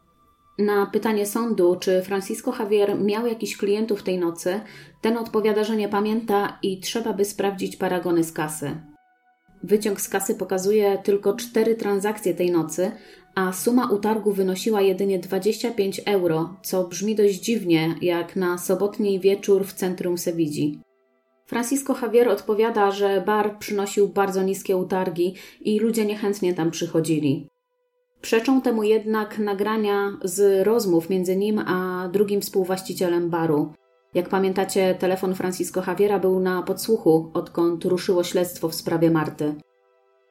Speaker 1: Na pytanie sądu, czy Francisco Javier miał jakichś klientów tej nocy, ten odpowiada, że nie pamięta i trzeba by sprawdzić paragony z kasy. Wyciąg z kasy pokazuje tylko cztery transakcje tej nocy, a suma utargu wynosiła jedynie 25 euro, co brzmi dość dziwnie, jak na sobotni wieczór w centrum Sewidzi. Francisco Javier odpowiada, że bar przynosił bardzo niskie utargi i ludzie niechętnie tam przychodzili. Przeczą temu jednak nagrania z rozmów między nim a drugim współwłaścicielem baru. Jak pamiętacie, telefon Francisco Javiera był na podsłuchu, odkąd ruszyło śledztwo w sprawie Marty.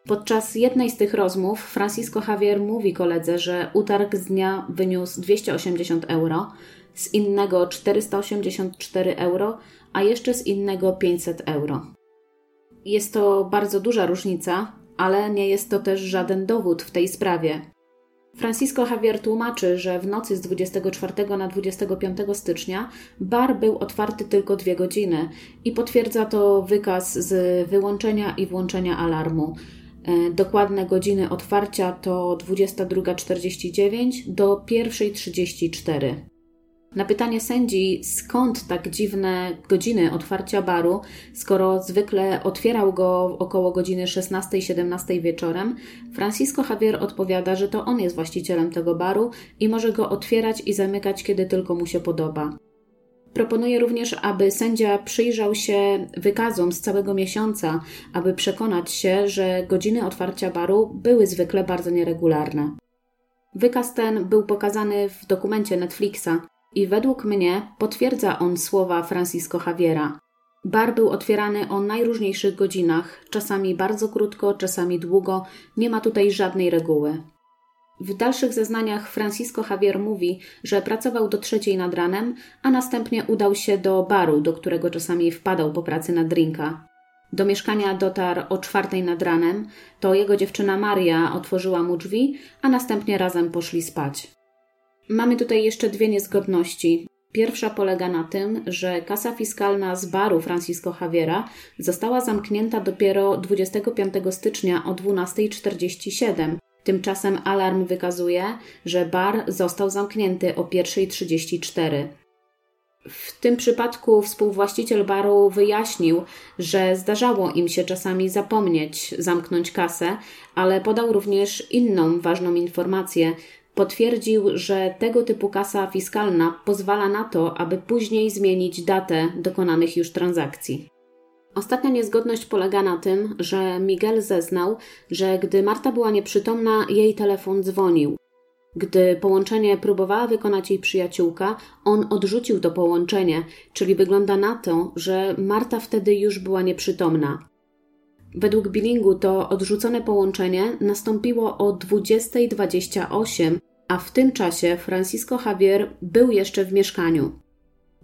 Speaker 1: Podczas jednej z tych rozmów Francisco Javier mówi koledze, że utarg z dnia wyniósł 280 euro, z innego 484 euro, a jeszcze z innego 500 euro. Jest to bardzo duża różnica, ale nie jest to też żaden dowód w tej sprawie. Francisco Javier tłumaczy, że w nocy z 24 na 25 stycznia bar był otwarty tylko dwie godziny i potwierdza to wykaz z wyłączenia i włączenia alarmu. E, dokładne godziny otwarcia to 22.49 do 1.34. Na pytanie sędzi, skąd tak dziwne godziny otwarcia baru, skoro zwykle otwierał go około godziny 16-17 wieczorem, Francisco Javier odpowiada, że to on jest właścicielem tego baru i może go otwierać i zamykać, kiedy tylko mu się podoba. Proponuje również, aby sędzia przyjrzał się wykazom z całego miesiąca, aby przekonać się, że godziny otwarcia baru były zwykle bardzo nieregularne. Wykaz ten był pokazany w dokumencie Netflixa i według mnie potwierdza on słowa Francisco Javiera. Bar był otwierany o najróżniejszych godzinach, czasami bardzo krótko, czasami długo, nie ma tutaj żadnej reguły. W dalszych zeznaniach Francisco Javier mówi, że pracował do trzeciej nad ranem, a następnie udał się do baru, do którego czasami wpadał po pracy na drinka. Do mieszkania dotarł o czwartej nad ranem, to jego dziewczyna Maria otworzyła mu drzwi, a następnie razem poszli spać. Mamy tutaj jeszcze dwie niezgodności. Pierwsza polega na tym, że kasa fiskalna z baru Francisco Javiera została zamknięta dopiero 25 stycznia o 12.47. Tymczasem alarm wykazuje, że bar został zamknięty o 1.34. W tym przypadku współwłaściciel baru wyjaśnił, że zdarzało im się czasami zapomnieć zamknąć kasę, ale podał również inną ważną informację, Potwierdził, że tego typu kasa fiskalna pozwala na to, aby później zmienić datę dokonanych już transakcji. Ostatnia niezgodność polega na tym, że Miguel zeznał, że gdy Marta była nieprzytomna, jej telefon dzwonił. Gdy połączenie próbowała wykonać jej przyjaciółka, on odrzucił to połączenie, czyli wygląda na to, że Marta wtedy już była nieprzytomna. Według billingu to odrzucone połączenie nastąpiło o 20.28, a w tym czasie Francisco Javier był jeszcze w mieszkaniu.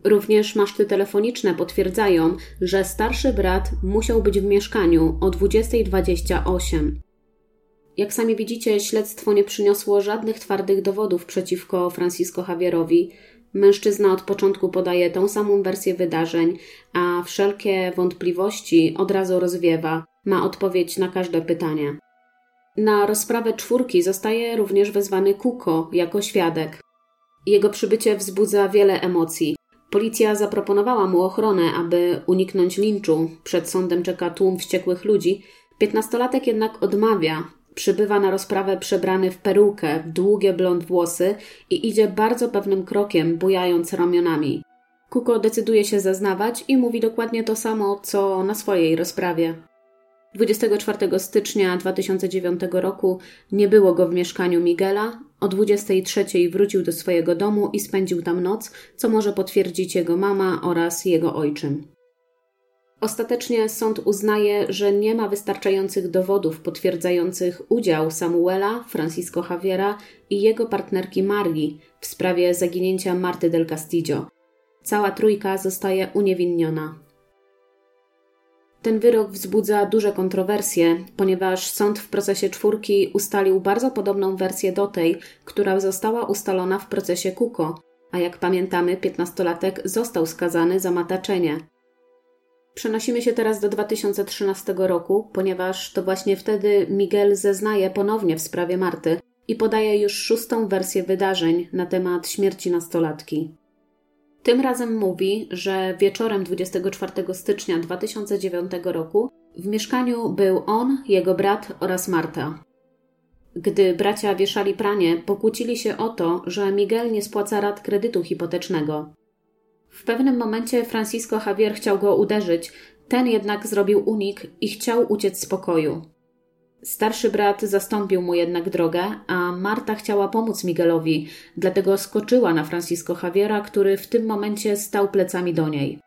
Speaker 1: Również maszty telefoniczne potwierdzają, że starszy brat musiał być w mieszkaniu o 20.28. Jak sami widzicie, śledztwo nie przyniosło żadnych twardych dowodów przeciwko Francisco Javierowi. Mężczyzna od początku podaje tą samą wersję wydarzeń, a wszelkie wątpliwości od razu rozwiewa. Ma odpowiedź na każde pytanie. Na rozprawę czwórki zostaje również wezwany Kuko jako świadek. Jego przybycie wzbudza wiele emocji. Policja zaproponowała mu ochronę, aby uniknąć linczu. Przed sądem czeka tłum wściekłych ludzi. Piętnastolatek jednak odmawia. Przybywa na rozprawę przebrany w perukę, w długie blond włosy i idzie bardzo pewnym krokiem, bujając ramionami. Kuko decyduje się zeznawać i mówi dokładnie to samo, co na swojej rozprawie. 24 stycznia 2009 roku nie było go w mieszkaniu Miguela. O 23 wrócił do swojego domu i spędził tam noc, co może potwierdzić jego mama oraz jego ojczym. Ostatecznie sąd uznaje, że nie ma wystarczających dowodów potwierdzających udział Samuela, Francisco Javiera i jego partnerki Marii w sprawie zaginięcia Marty del Castillo. Cała trójka zostaje uniewinniona. Ten wyrok wzbudza duże kontrowersje, ponieważ sąd w procesie czwórki ustalił bardzo podobną wersję do tej, która została ustalona w procesie Kuko, a jak pamiętamy, piętnastolatek został skazany za mataczenie. Przenosimy się teraz do 2013 roku, ponieważ to właśnie wtedy Miguel zeznaje ponownie w sprawie Marty i podaje już szóstą wersję wydarzeń na temat śmierci nastolatki. Tym razem mówi, że wieczorem 24 stycznia 2009 roku w mieszkaniu był on, jego brat oraz Marta. Gdy bracia wieszali pranie, pokłócili się o to, że Miguel nie spłaca rat kredytu hipotecznego. W pewnym momencie Francisco Javier chciał go uderzyć, ten jednak zrobił unik i chciał uciec z pokoju. Starszy brat zastąpił mu jednak drogę, a Marta chciała pomóc Miguelowi, dlatego skoczyła na Francisco Javiera, który w tym momencie stał plecami do niej.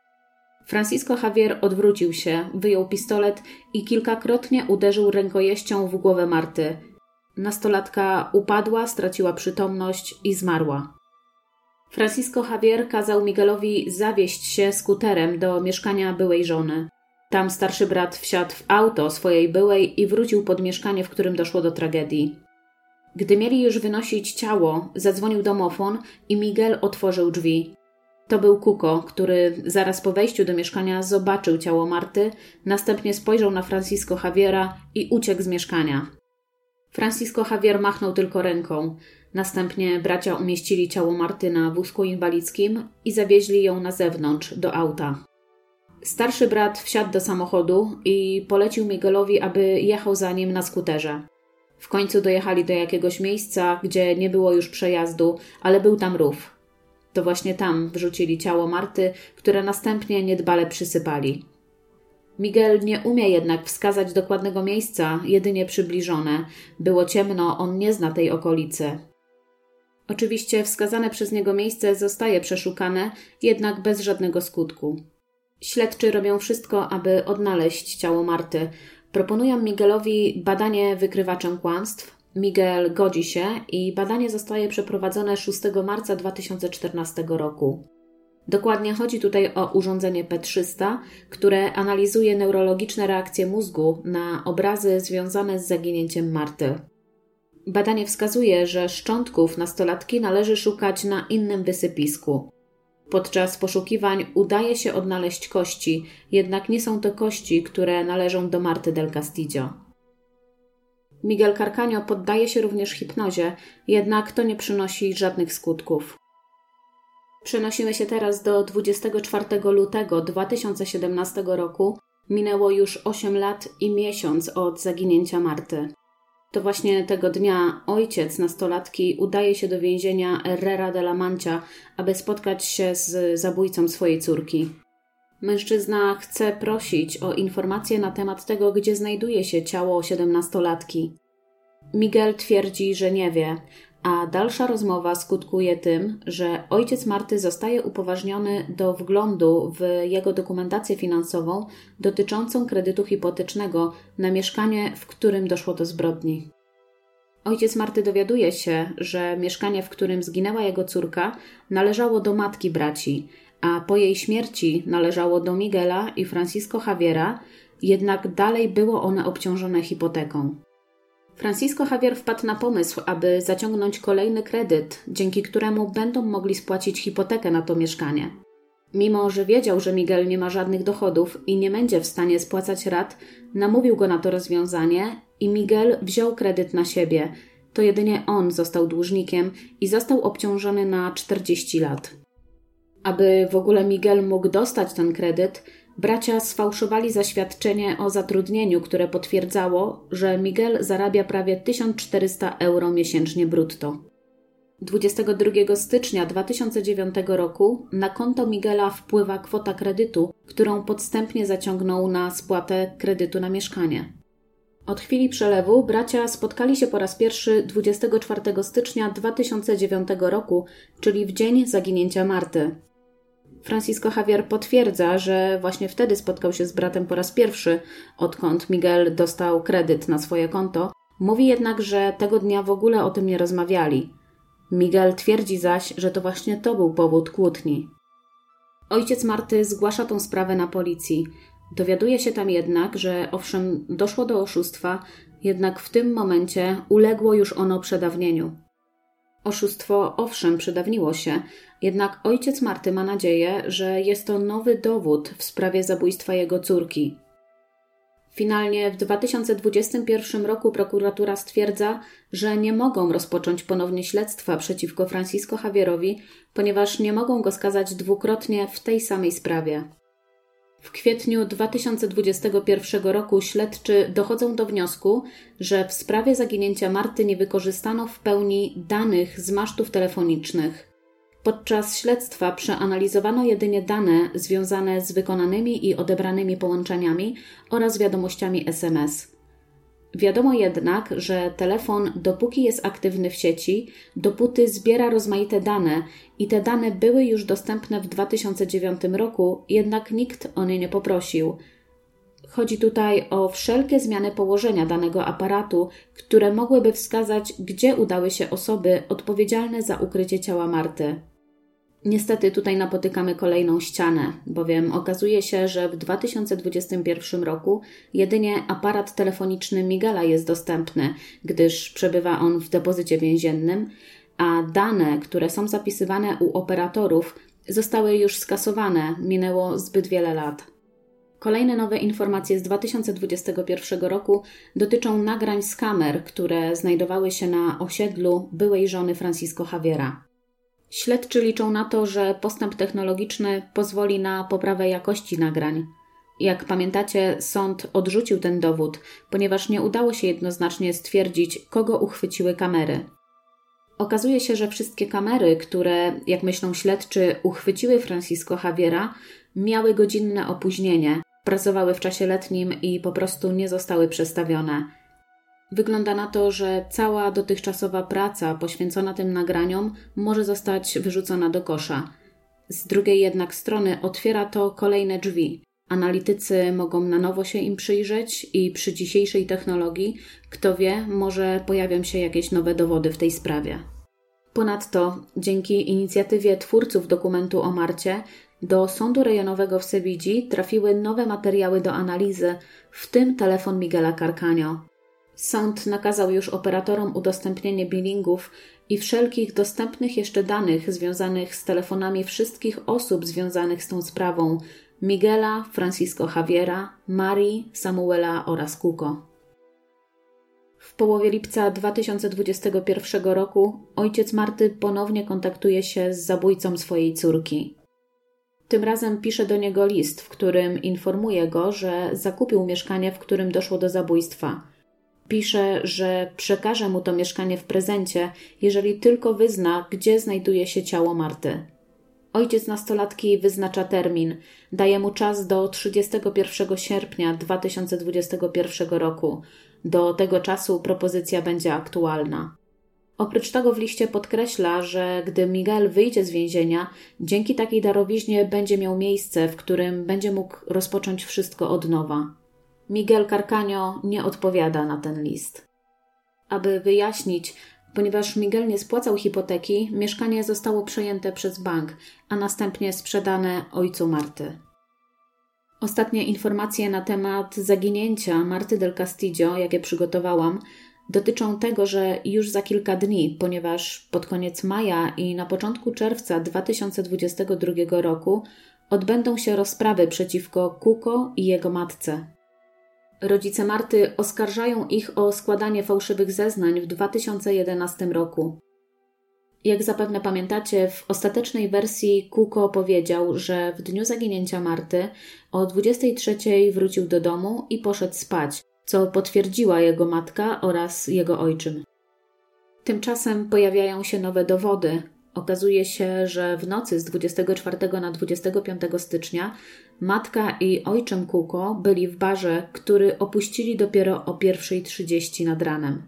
Speaker 1: Francisco Javier odwrócił się, wyjął pistolet i kilkakrotnie uderzył rękojeścią w głowę Marty. Nastolatka upadła, straciła przytomność i zmarła. Francisco Javier kazał Miguelowi zawieść się skuterem do mieszkania byłej żony. Tam starszy brat wsiadł w auto swojej byłej i wrócił pod mieszkanie, w którym doszło do tragedii. Gdy mieli już wynosić ciało, zadzwonił domofon i Miguel otworzył drzwi. To był Kuko, który zaraz po wejściu do mieszkania zobaczył ciało Marty, następnie spojrzał na Francisco Javiera i uciekł z mieszkania. Francisco Javier machnął tylko ręką. Następnie bracia umieścili ciało Marty na wózku inwalidzkim i zawieźli ją na zewnątrz, do auta. Starszy brat wsiadł do samochodu i polecił Miguelowi, aby jechał za nim na skuterze. W końcu dojechali do jakiegoś miejsca, gdzie nie było już przejazdu, ale był tam rów. To właśnie tam wrzucili ciało Marty, które następnie niedbale przysypali. Miguel nie umie jednak wskazać dokładnego miejsca, jedynie przybliżone. Było ciemno, on nie zna tej okolicy. Oczywiście wskazane przez niego miejsce zostaje przeszukane, jednak bez żadnego skutku. Śledczy robią wszystko, aby odnaleźć ciało Marty. Proponują Miguelowi badanie wykrywaczem kłamstw. Miguel godzi się i badanie zostaje przeprowadzone 6 marca 2014 roku. Dokładnie chodzi tutaj o urządzenie P300, które analizuje neurologiczne reakcje mózgu na obrazy związane z zaginięciem Marty. Badanie wskazuje, że szczątków nastolatki należy szukać na innym wysypisku. Podczas poszukiwań udaje się odnaleźć kości, jednak nie są to kości, które należą do Marty del Castillo. Miguel Carcaño poddaje się również hipnozie, jednak to nie przynosi żadnych skutków. Przenosimy się teraz do 24 lutego 2017 roku. Minęło już 8 lat i miesiąc od zaginięcia Marty. To właśnie tego dnia ojciec nastolatki udaje się do więzienia Herrera de la Mancha, aby spotkać się z zabójcą swojej córki. Mężczyzna chce prosić o informacje na temat tego, gdzie znajduje się ciało siedemnastolatki. Miguel twierdzi, że nie wie, a dalsza rozmowa skutkuje tym, że ojciec Marty zostaje upoważniony do wglądu w jego dokumentację finansową dotyczącą kredytu hipotecznego na mieszkanie, w którym doszło do zbrodni. Ojciec Marty dowiaduje się, że mieszkanie, w którym zginęła jego córka, należało do matki braci, a po jej śmierci należało do Miguela i Francisco Javiera, jednak dalej było one obciążone hipoteką. Francisco Javier wpadł na pomysł, aby zaciągnąć kolejny kredyt, dzięki któremu będą mogli spłacić hipotekę na to mieszkanie. Mimo, że wiedział, że Miguel nie ma żadnych dochodów i nie będzie w stanie spłacać rat, namówił go na to rozwiązanie i Miguel wziął kredyt na siebie. To jedynie on został dłużnikiem i został obciążony na 40 lat. Aby w ogóle Miguel mógł dostać ten kredyt, bracia sfałszowali zaświadczenie o zatrudnieniu, które potwierdzało, że Miguel zarabia prawie 1400 euro miesięcznie brutto. 22 stycznia 2009 roku na konto Miguela wpływa kwota kredytu, którą podstępnie zaciągnął na spłatę kredytu na mieszkanie. Od chwili przelewu bracia spotkali się po raz pierwszy 24 stycznia 2009 roku, czyli w dzień zaginięcia Marty. Francisco Javier potwierdza, że właśnie wtedy spotkał się z bratem po raz pierwszy, odkąd Miguel dostał kredyt na swoje konto. Mówi jednak, że tego dnia w ogóle o tym nie rozmawiali. Miguel twierdzi zaś, że to właśnie to był powód kłótni. Ojciec Marty zgłasza tą sprawę na policji. Dowiaduje się tam jednak, że owszem, doszło do oszustwa, jednak w tym momencie uległo już ono przedawnieniu. Oszustwo owszem przedawniło się, jednak ojciec Marty ma nadzieję, że jest to nowy dowód w sprawie zabójstwa jego córki. Finalnie w 2021 roku prokuratura stwierdza, że nie mogą rozpocząć ponownie śledztwa przeciwko Francisco Javierowi, ponieważ nie mogą go skazać dwukrotnie w tej samej sprawie. W kwietniu 2021 roku śledczy dochodzą do wniosku, że w sprawie zaginięcia Marty nie wykorzystano w pełni danych z masztów telefonicznych. Podczas śledztwa przeanalizowano jedynie dane związane z wykonanymi i odebranymi połączeniami oraz wiadomościami SMS. Wiadomo jednak, że telefon, dopóki jest aktywny w sieci, dopóty zbiera rozmaite dane i te dane były już dostępne w 2009 roku, jednak nikt o nie nie poprosił. Chodzi tutaj o wszelkie zmiany położenia danego aparatu, które mogłyby wskazać, gdzie udały się osoby odpowiedzialne za ukrycie ciała Marty. Niestety tutaj napotykamy kolejną ścianę, bowiem okazuje się, że w 2021 roku jedynie aparat telefoniczny Miguela jest dostępny, gdyż przebywa on w depozycie więziennym, a dane, które są zapisywane u operatorów, zostały już skasowane, minęło zbyt wiele lat. Kolejne nowe informacje z 2021 roku dotyczą nagrań z kamer, które znajdowały się na osiedlu byłej żony Francisco Javiera. Śledczy liczą na to, że postęp technologiczny pozwoli na poprawę jakości nagrań. Jak pamiętacie, sąd odrzucił ten dowód, ponieważ nie udało się jednoznacznie stwierdzić, kogo uchwyciły kamery. Okazuje się, że wszystkie kamery, które, jak myślą śledczy, uchwyciły Francisco Javiera, miały godzinne opóźnienie, pracowały w czasie letnim i po prostu nie zostały przestawione. Wygląda na to, że cała dotychczasowa praca poświęcona tym nagraniom może zostać wyrzucona do kosza. Z drugiej jednak strony otwiera to kolejne drzwi. Analitycy mogą na nowo się im przyjrzeć i przy dzisiejszej technologii, kto wie, może pojawią się jakieś nowe dowody w tej sprawie. Ponadto, dzięki inicjatywie twórców dokumentu o Marcie, do sądu rejonowego w Sewidzi trafiły nowe materiały do analizy, w tym telefon Miguela Carcanio. Sąd nakazał już operatorom udostępnienie billingów i wszelkich dostępnych jeszcze danych związanych z telefonami wszystkich osób związanych z tą sprawą Miguela, Francisco Javiera, Marii, Samuela oraz Kuko. W połowie lipca 2021 roku ojciec Marty ponownie kontaktuje się z zabójcą swojej córki. Tym razem pisze do niego list, w którym informuje go, że zakupił mieszkanie, w którym doszło do zabójstwa – Pisze, że przekaże mu to mieszkanie w prezencie, jeżeli tylko wyzna, gdzie znajduje się ciało Marty. Ojciec nastolatki wyznacza termin, daje mu czas do 31 sierpnia 2021 roku. Do tego czasu propozycja będzie aktualna. Oprócz tego w liście podkreśla, że gdy Miguel wyjdzie z więzienia, dzięki takiej darowiźnie będzie miał miejsce, w którym będzie mógł rozpocząć wszystko od nowa. Miguel Carcaño nie odpowiada na ten list. Aby wyjaśnić, ponieważ Miguel nie spłacał hipoteki, mieszkanie zostało przejęte przez bank, a następnie sprzedane ojcu Marty. Ostatnie informacje na temat zaginięcia Marty del Castillo, jakie przygotowałam, dotyczą tego, że już za kilka dni, ponieważ pod koniec maja i na początku czerwca 2022 roku odbędą się rozprawy przeciwko Kuko i jego matce. Rodzice Marty oskarżają ich o składanie fałszywych zeznań w 2011 roku. Jak zapewne pamiętacie, w ostatecznej wersji Kuko powiedział, że w dniu zaginięcia Marty o 23 wrócił do domu i poszedł spać, co potwierdziła jego matka oraz jego ojczym. Tymczasem pojawiają się nowe dowody. Okazuje się, że w nocy z 24 na 25 stycznia matka i ojczym Kuko byli w barze, który opuścili dopiero o 1.30 nad ranem.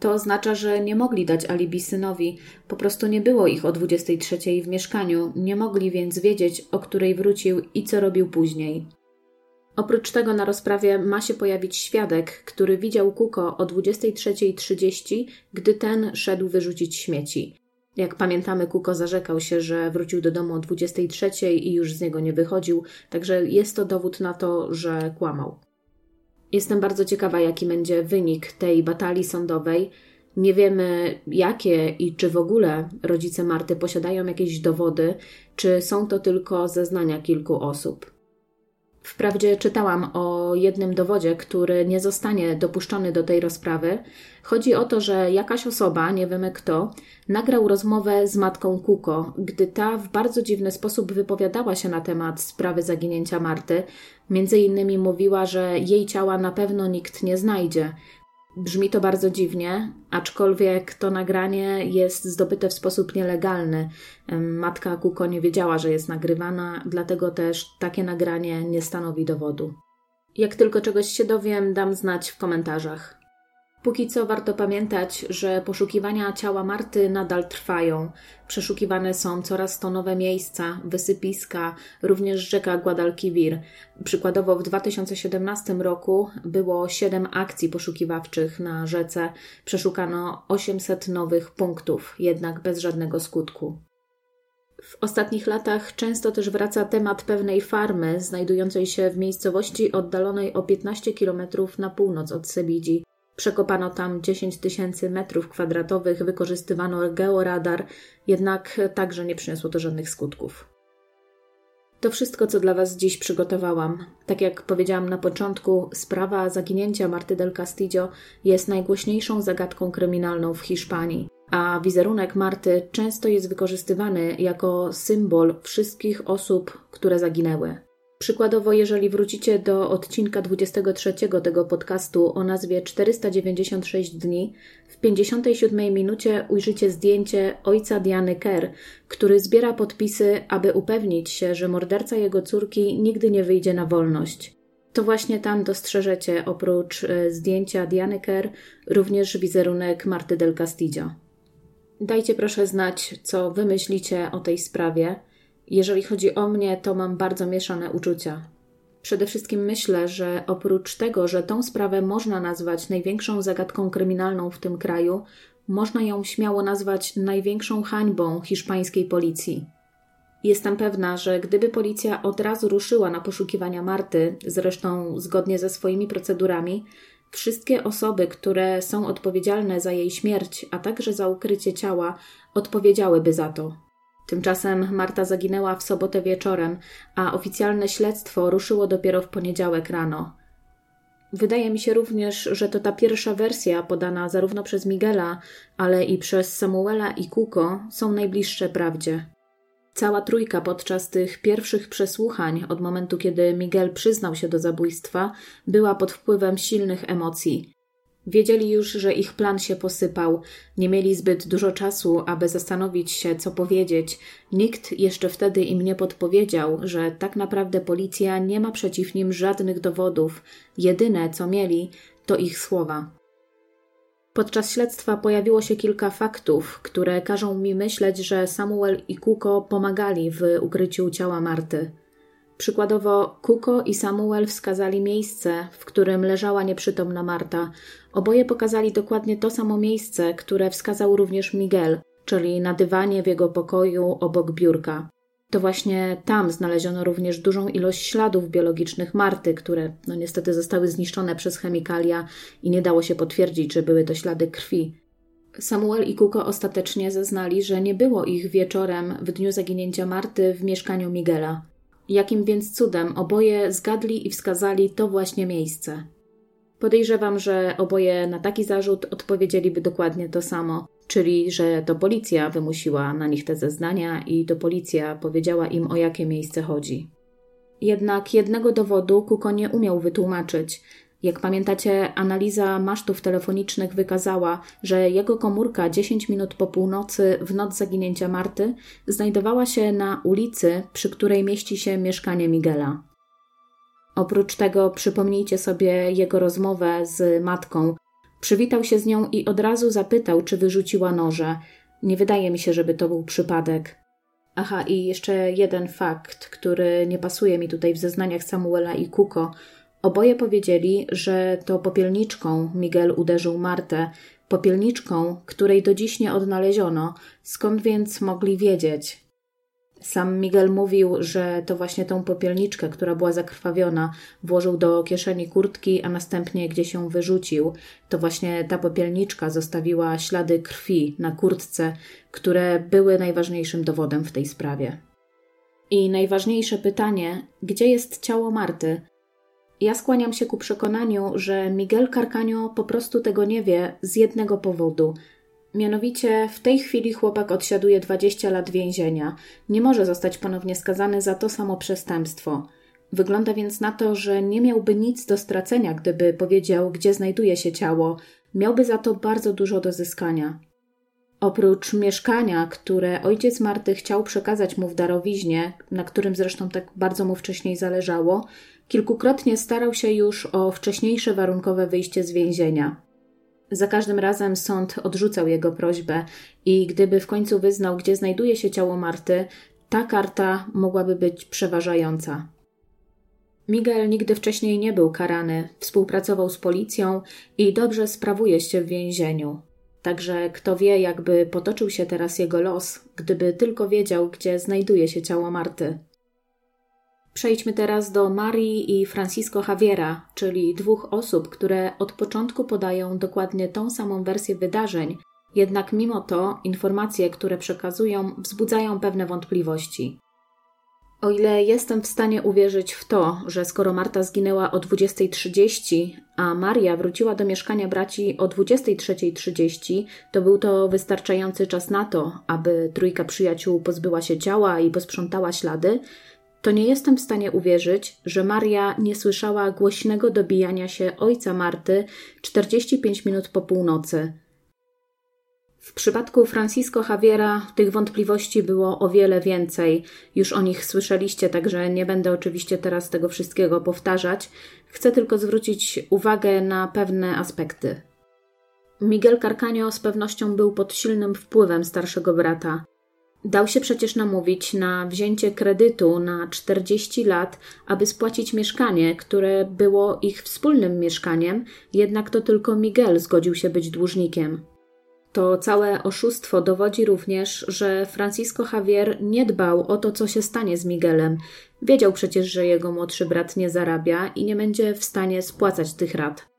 Speaker 1: To oznacza, że nie mogli dać alibi synowi, po prostu nie było ich o 23 w mieszkaniu, nie mogli więc wiedzieć, o której wrócił i co robił później. Oprócz tego na rozprawie ma się pojawić świadek, który widział Kuko o 23.30, gdy ten szedł wyrzucić śmieci. Jak pamiętamy, Kuko zarzekał się, że wrócił do domu o 23.00 i już z niego nie wychodził, także jest to dowód na to, że kłamał. Jestem bardzo ciekawa, jaki będzie wynik tej batalii sądowej. Nie wiemy, jakie i czy w ogóle rodzice Marty posiadają jakieś dowody, czy są to tylko zeznania kilku osób. Wprawdzie czytałam o jednym dowodzie, który nie zostanie dopuszczony do tej rozprawy. Chodzi o to, że jakaś osoba, nie wiemy kto, nagrał rozmowę z matką Kuko, gdy ta w bardzo dziwny sposób wypowiadała się na temat sprawy zaginięcia Marty. Między innymi mówiła, że jej ciała na pewno nikt nie znajdzie, Brzmi to bardzo dziwnie, aczkolwiek to nagranie jest zdobyte w sposób nielegalny. Matka Kuko nie wiedziała, że jest nagrywana, dlatego też takie nagranie nie stanowi dowodu. Jak tylko czegoś się dowiem, dam znać w komentarzach. Póki co warto pamiętać, że poszukiwania ciała Marty nadal trwają. Przeszukiwane są coraz to nowe miejsca, wysypiska, również rzeka Guadalquivir. Przykładowo w 2017 roku było 7 akcji poszukiwawczych na rzece. Przeszukano 800 nowych punktów, jednak bez żadnego skutku. W ostatnich latach często też wraca temat pewnej farmy znajdującej się w miejscowości oddalonej o 15 km na północ od Sebidzi. Przekopano tam 10 tysięcy metrów kwadratowych, wykorzystywano georadar, jednak także nie przyniosło to żadnych skutków. To wszystko, co dla Was dziś przygotowałam. Tak jak powiedziałam na początku, sprawa zaginięcia Marty del Castillo jest najgłośniejszą zagadką kryminalną w Hiszpanii, a wizerunek Marty często jest wykorzystywany jako symbol wszystkich osób, które zaginęły. Przykładowo, jeżeli wrócicie do odcinka 23 tego podcastu o nazwie 496 dni, w 57 minucie ujrzycie zdjęcie ojca Diany Kerr, który zbiera podpisy, aby upewnić się, że morderca jego córki nigdy nie wyjdzie na wolność. To właśnie tam dostrzeżecie, oprócz e, zdjęcia Diany Kerr, również wizerunek Marty del Castillo. Dajcie proszę znać, co wy myślicie o tej sprawie – jeżeli chodzi o mnie, to mam bardzo mieszane uczucia. Przede wszystkim myślę, że oprócz tego, że tą sprawę można nazwać największą zagadką kryminalną w tym kraju, można ją śmiało nazwać największą hańbą hiszpańskiej policji. Jestem pewna, że gdyby policja od razu ruszyła na poszukiwania Marty, zresztą zgodnie ze swoimi procedurami, wszystkie osoby, które są odpowiedzialne za jej śmierć, a także za ukrycie ciała, odpowiedziałyby za to. Tymczasem Marta zaginęła w sobotę wieczorem, a oficjalne śledztwo ruszyło dopiero w poniedziałek rano. Wydaje mi się również, że to ta pierwsza wersja podana zarówno przez Miguela, ale i przez Samuela i Kuko są najbliższe prawdzie. Cała trójka podczas tych pierwszych przesłuchań, od momentu kiedy Miguel przyznał się do zabójstwa, była pod wpływem silnych emocji. Wiedzieli już, że ich plan się posypał, nie mieli zbyt dużo czasu, aby zastanowić się, co powiedzieć. Nikt jeszcze wtedy im nie podpowiedział, że tak naprawdę policja nie ma przeciw nim żadnych dowodów. Jedyne, co mieli, to ich słowa. Podczas śledztwa pojawiło się kilka faktów, które każą mi myśleć, że Samuel i Kuko pomagali w ukryciu ciała Marty. Przykładowo Kuko i Samuel wskazali miejsce, w którym leżała nieprzytomna Marta. Oboje pokazali dokładnie to samo miejsce, które wskazał również Miguel, czyli na dywanie w jego pokoju obok biurka. To właśnie tam znaleziono również dużą ilość śladów biologicznych Marty, które no niestety zostały zniszczone przez chemikalia i nie dało się potwierdzić, że były to ślady krwi. Samuel i Kuko ostatecznie zeznali, że nie było ich wieczorem w dniu zaginięcia Marty w mieszkaniu Miguela. Jakim więc cudem oboje zgadli i wskazali to właśnie miejsce? Podejrzewam, że oboje na taki zarzut odpowiedzieliby dokładnie to samo, czyli że to policja wymusiła na nich te zeznania i to policja powiedziała im o jakie miejsce chodzi. Jednak jednego dowodu Kuko nie umiał wytłumaczyć, jak pamiętacie, analiza masztów telefonicznych wykazała, że jego komórka 10 minut po północy w noc zaginięcia Marty znajdowała się na ulicy, przy której mieści się mieszkanie Miguela. Oprócz tego przypomnijcie sobie jego rozmowę z matką. Przywitał się z nią i od razu zapytał, czy wyrzuciła noże. Nie wydaje mi się, żeby to był przypadek. Aha, i jeszcze jeden fakt, który nie pasuje mi tutaj w zeznaniach Samuela i Kuko – Oboje powiedzieli, że to popielniczką Miguel uderzył Martę, popielniczką, której do dziś nie odnaleziono, skąd więc mogli wiedzieć? Sam Miguel mówił, że to właśnie tą popielniczkę, która była zakrwawiona, włożył do kieszeni kurtki, a następnie gdzieś ją wyrzucił. To właśnie ta popielniczka zostawiła ślady krwi na kurtce, które były najważniejszym dowodem w tej sprawie. I najważniejsze pytanie: gdzie jest ciało Marty? Ja skłaniam się ku przekonaniu, że Miguel Carcaño po prostu tego nie wie z jednego powodu. Mianowicie w tej chwili chłopak odsiaduje 20 lat więzienia. Nie może zostać ponownie skazany za to samo przestępstwo. Wygląda więc na to, że nie miałby nic do stracenia, gdyby powiedział, gdzie znajduje się ciało. Miałby za to bardzo dużo do zyskania. Oprócz mieszkania, które ojciec Marty chciał przekazać mu w darowiźnie, na którym zresztą tak bardzo mu wcześniej zależało, Kilkukrotnie starał się już o wcześniejsze warunkowe wyjście z więzienia. Za każdym razem sąd odrzucał jego prośbę i gdyby w końcu wyznał, gdzie znajduje się ciało Marty, ta karta mogłaby być przeważająca. Miguel nigdy wcześniej nie był karany, współpracował z policją i dobrze sprawuje się w więzieniu. Także kto wie, jakby potoczył się teraz jego los, gdyby tylko wiedział, gdzie znajduje się ciało Marty. Przejdźmy teraz do Marii i Francisco Javiera, czyli dwóch osób, które od początku podają dokładnie tą samą wersję wydarzeń, jednak mimo to informacje, które przekazują, wzbudzają pewne wątpliwości. O ile jestem w stanie uwierzyć w to, że skoro Marta zginęła o 20.30, a Maria wróciła do mieszkania braci o 23.30, to był to wystarczający czas na to, aby trójka przyjaciół pozbyła się ciała i posprzątała ślady, to nie jestem w stanie uwierzyć, że Maria nie słyszała głośnego dobijania się ojca Marty 45 minut po północy. W przypadku Francisco Javiera tych wątpliwości było o wiele więcej. Już o nich słyszeliście, także nie będę oczywiście teraz tego wszystkiego powtarzać. Chcę tylko zwrócić uwagę na pewne aspekty. Miguel Carcaño z pewnością był pod silnym wpływem starszego brata. Dał się przecież namówić na wzięcie kredytu na 40 lat, aby spłacić mieszkanie, które było ich wspólnym mieszkaniem, jednak to tylko Miguel zgodził się być dłużnikiem. To całe oszustwo dowodzi również, że Francisco Javier nie dbał o to, co się stanie z Miguelem. Wiedział przecież, że jego młodszy brat nie zarabia i nie będzie w stanie spłacać tych rat.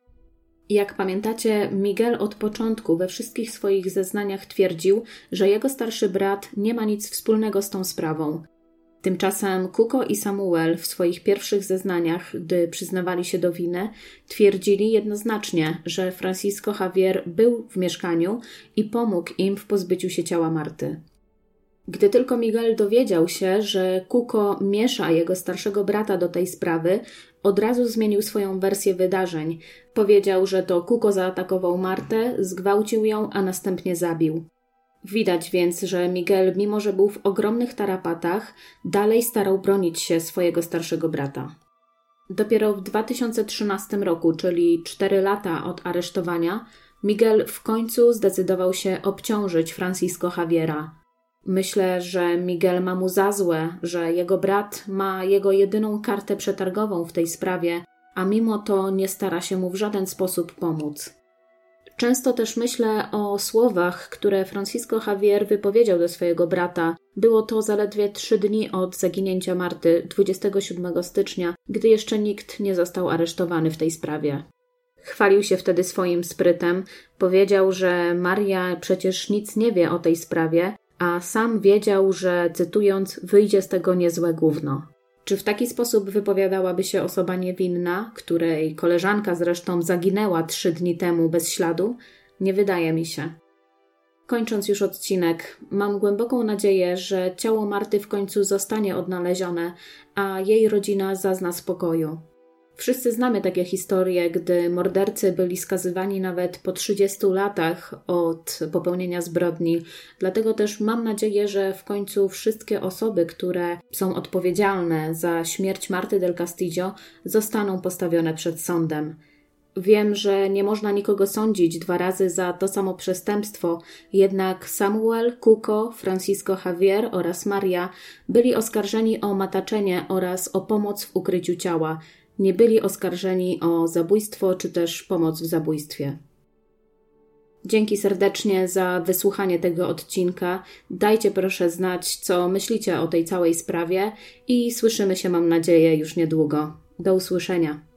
Speaker 1: Jak pamiętacie, Miguel od początku we wszystkich swoich zeznaniach twierdził, że jego starszy brat nie ma nic wspólnego z tą sprawą. Tymczasem Kuko i Samuel w swoich pierwszych zeznaniach, gdy przyznawali się do winy, twierdzili jednoznacznie, że Francisco Javier był w mieszkaniu i pomógł im w pozbyciu się ciała Marty. Gdy tylko Miguel dowiedział się, że Kuko miesza jego starszego brata do tej sprawy, od razu zmienił swoją wersję wydarzeń. Powiedział, że to Kuko zaatakował Martę, zgwałcił ją, a następnie zabił. Widać więc, że Miguel, mimo że był w ogromnych tarapatach, dalej starał bronić się swojego starszego brata. Dopiero w 2013 roku, czyli 4 lata od aresztowania, Miguel w końcu zdecydował się obciążyć Francisco Javiera. Myślę, że Miguel ma mu za złe, że jego brat ma jego jedyną kartę przetargową w tej sprawie, a mimo to nie stara się mu w żaden sposób pomóc. Często też myślę o słowach, które Francisco Javier wypowiedział do swojego brata. Było to zaledwie trzy dni od zaginięcia Marty 27 stycznia, gdy jeszcze nikt nie został aresztowany w tej sprawie. Chwalił się wtedy swoim sprytem, powiedział, że Maria przecież nic nie wie o tej sprawie, a sam wiedział, że cytując, wyjdzie z tego niezłe gówno. Czy w taki sposób wypowiadałaby się osoba niewinna, której koleżanka zresztą zaginęła trzy dni temu bez śladu? Nie wydaje mi się. Kończąc już odcinek, mam głęboką nadzieję, że ciało Marty w końcu zostanie odnalezione, a jej rodzina zazna spokoju. Wszyscy znamy takie historie, gdy mordercy byli skazywani nawet po 30 latach od popełnienia zbrodni. Dlatego też mam nadzieję, że w końcu wszystkie osoby, które są odpowiedzialne za śmierć Marty del Castillo, zostaną postawione przed sądem. Wiem, że nie można nikogo sądzić dwa razy za to samo przestępstwo, jednak Samuel, Kuko, Francisco Javier oraz Maria byli oskarżeni o mataczenie oraz o pomoc w ukryciu ciała nie byli oskarżeni o zabójstwo czy też pomoc w zabójstwie. Dzięki serdecznie za wysłuchanie tego odcinka. Dajcie proszę znać, co myślicie o tej całej sprawie i słyszymy się, mam nadzieję, już niedługo. Do usłyszenia.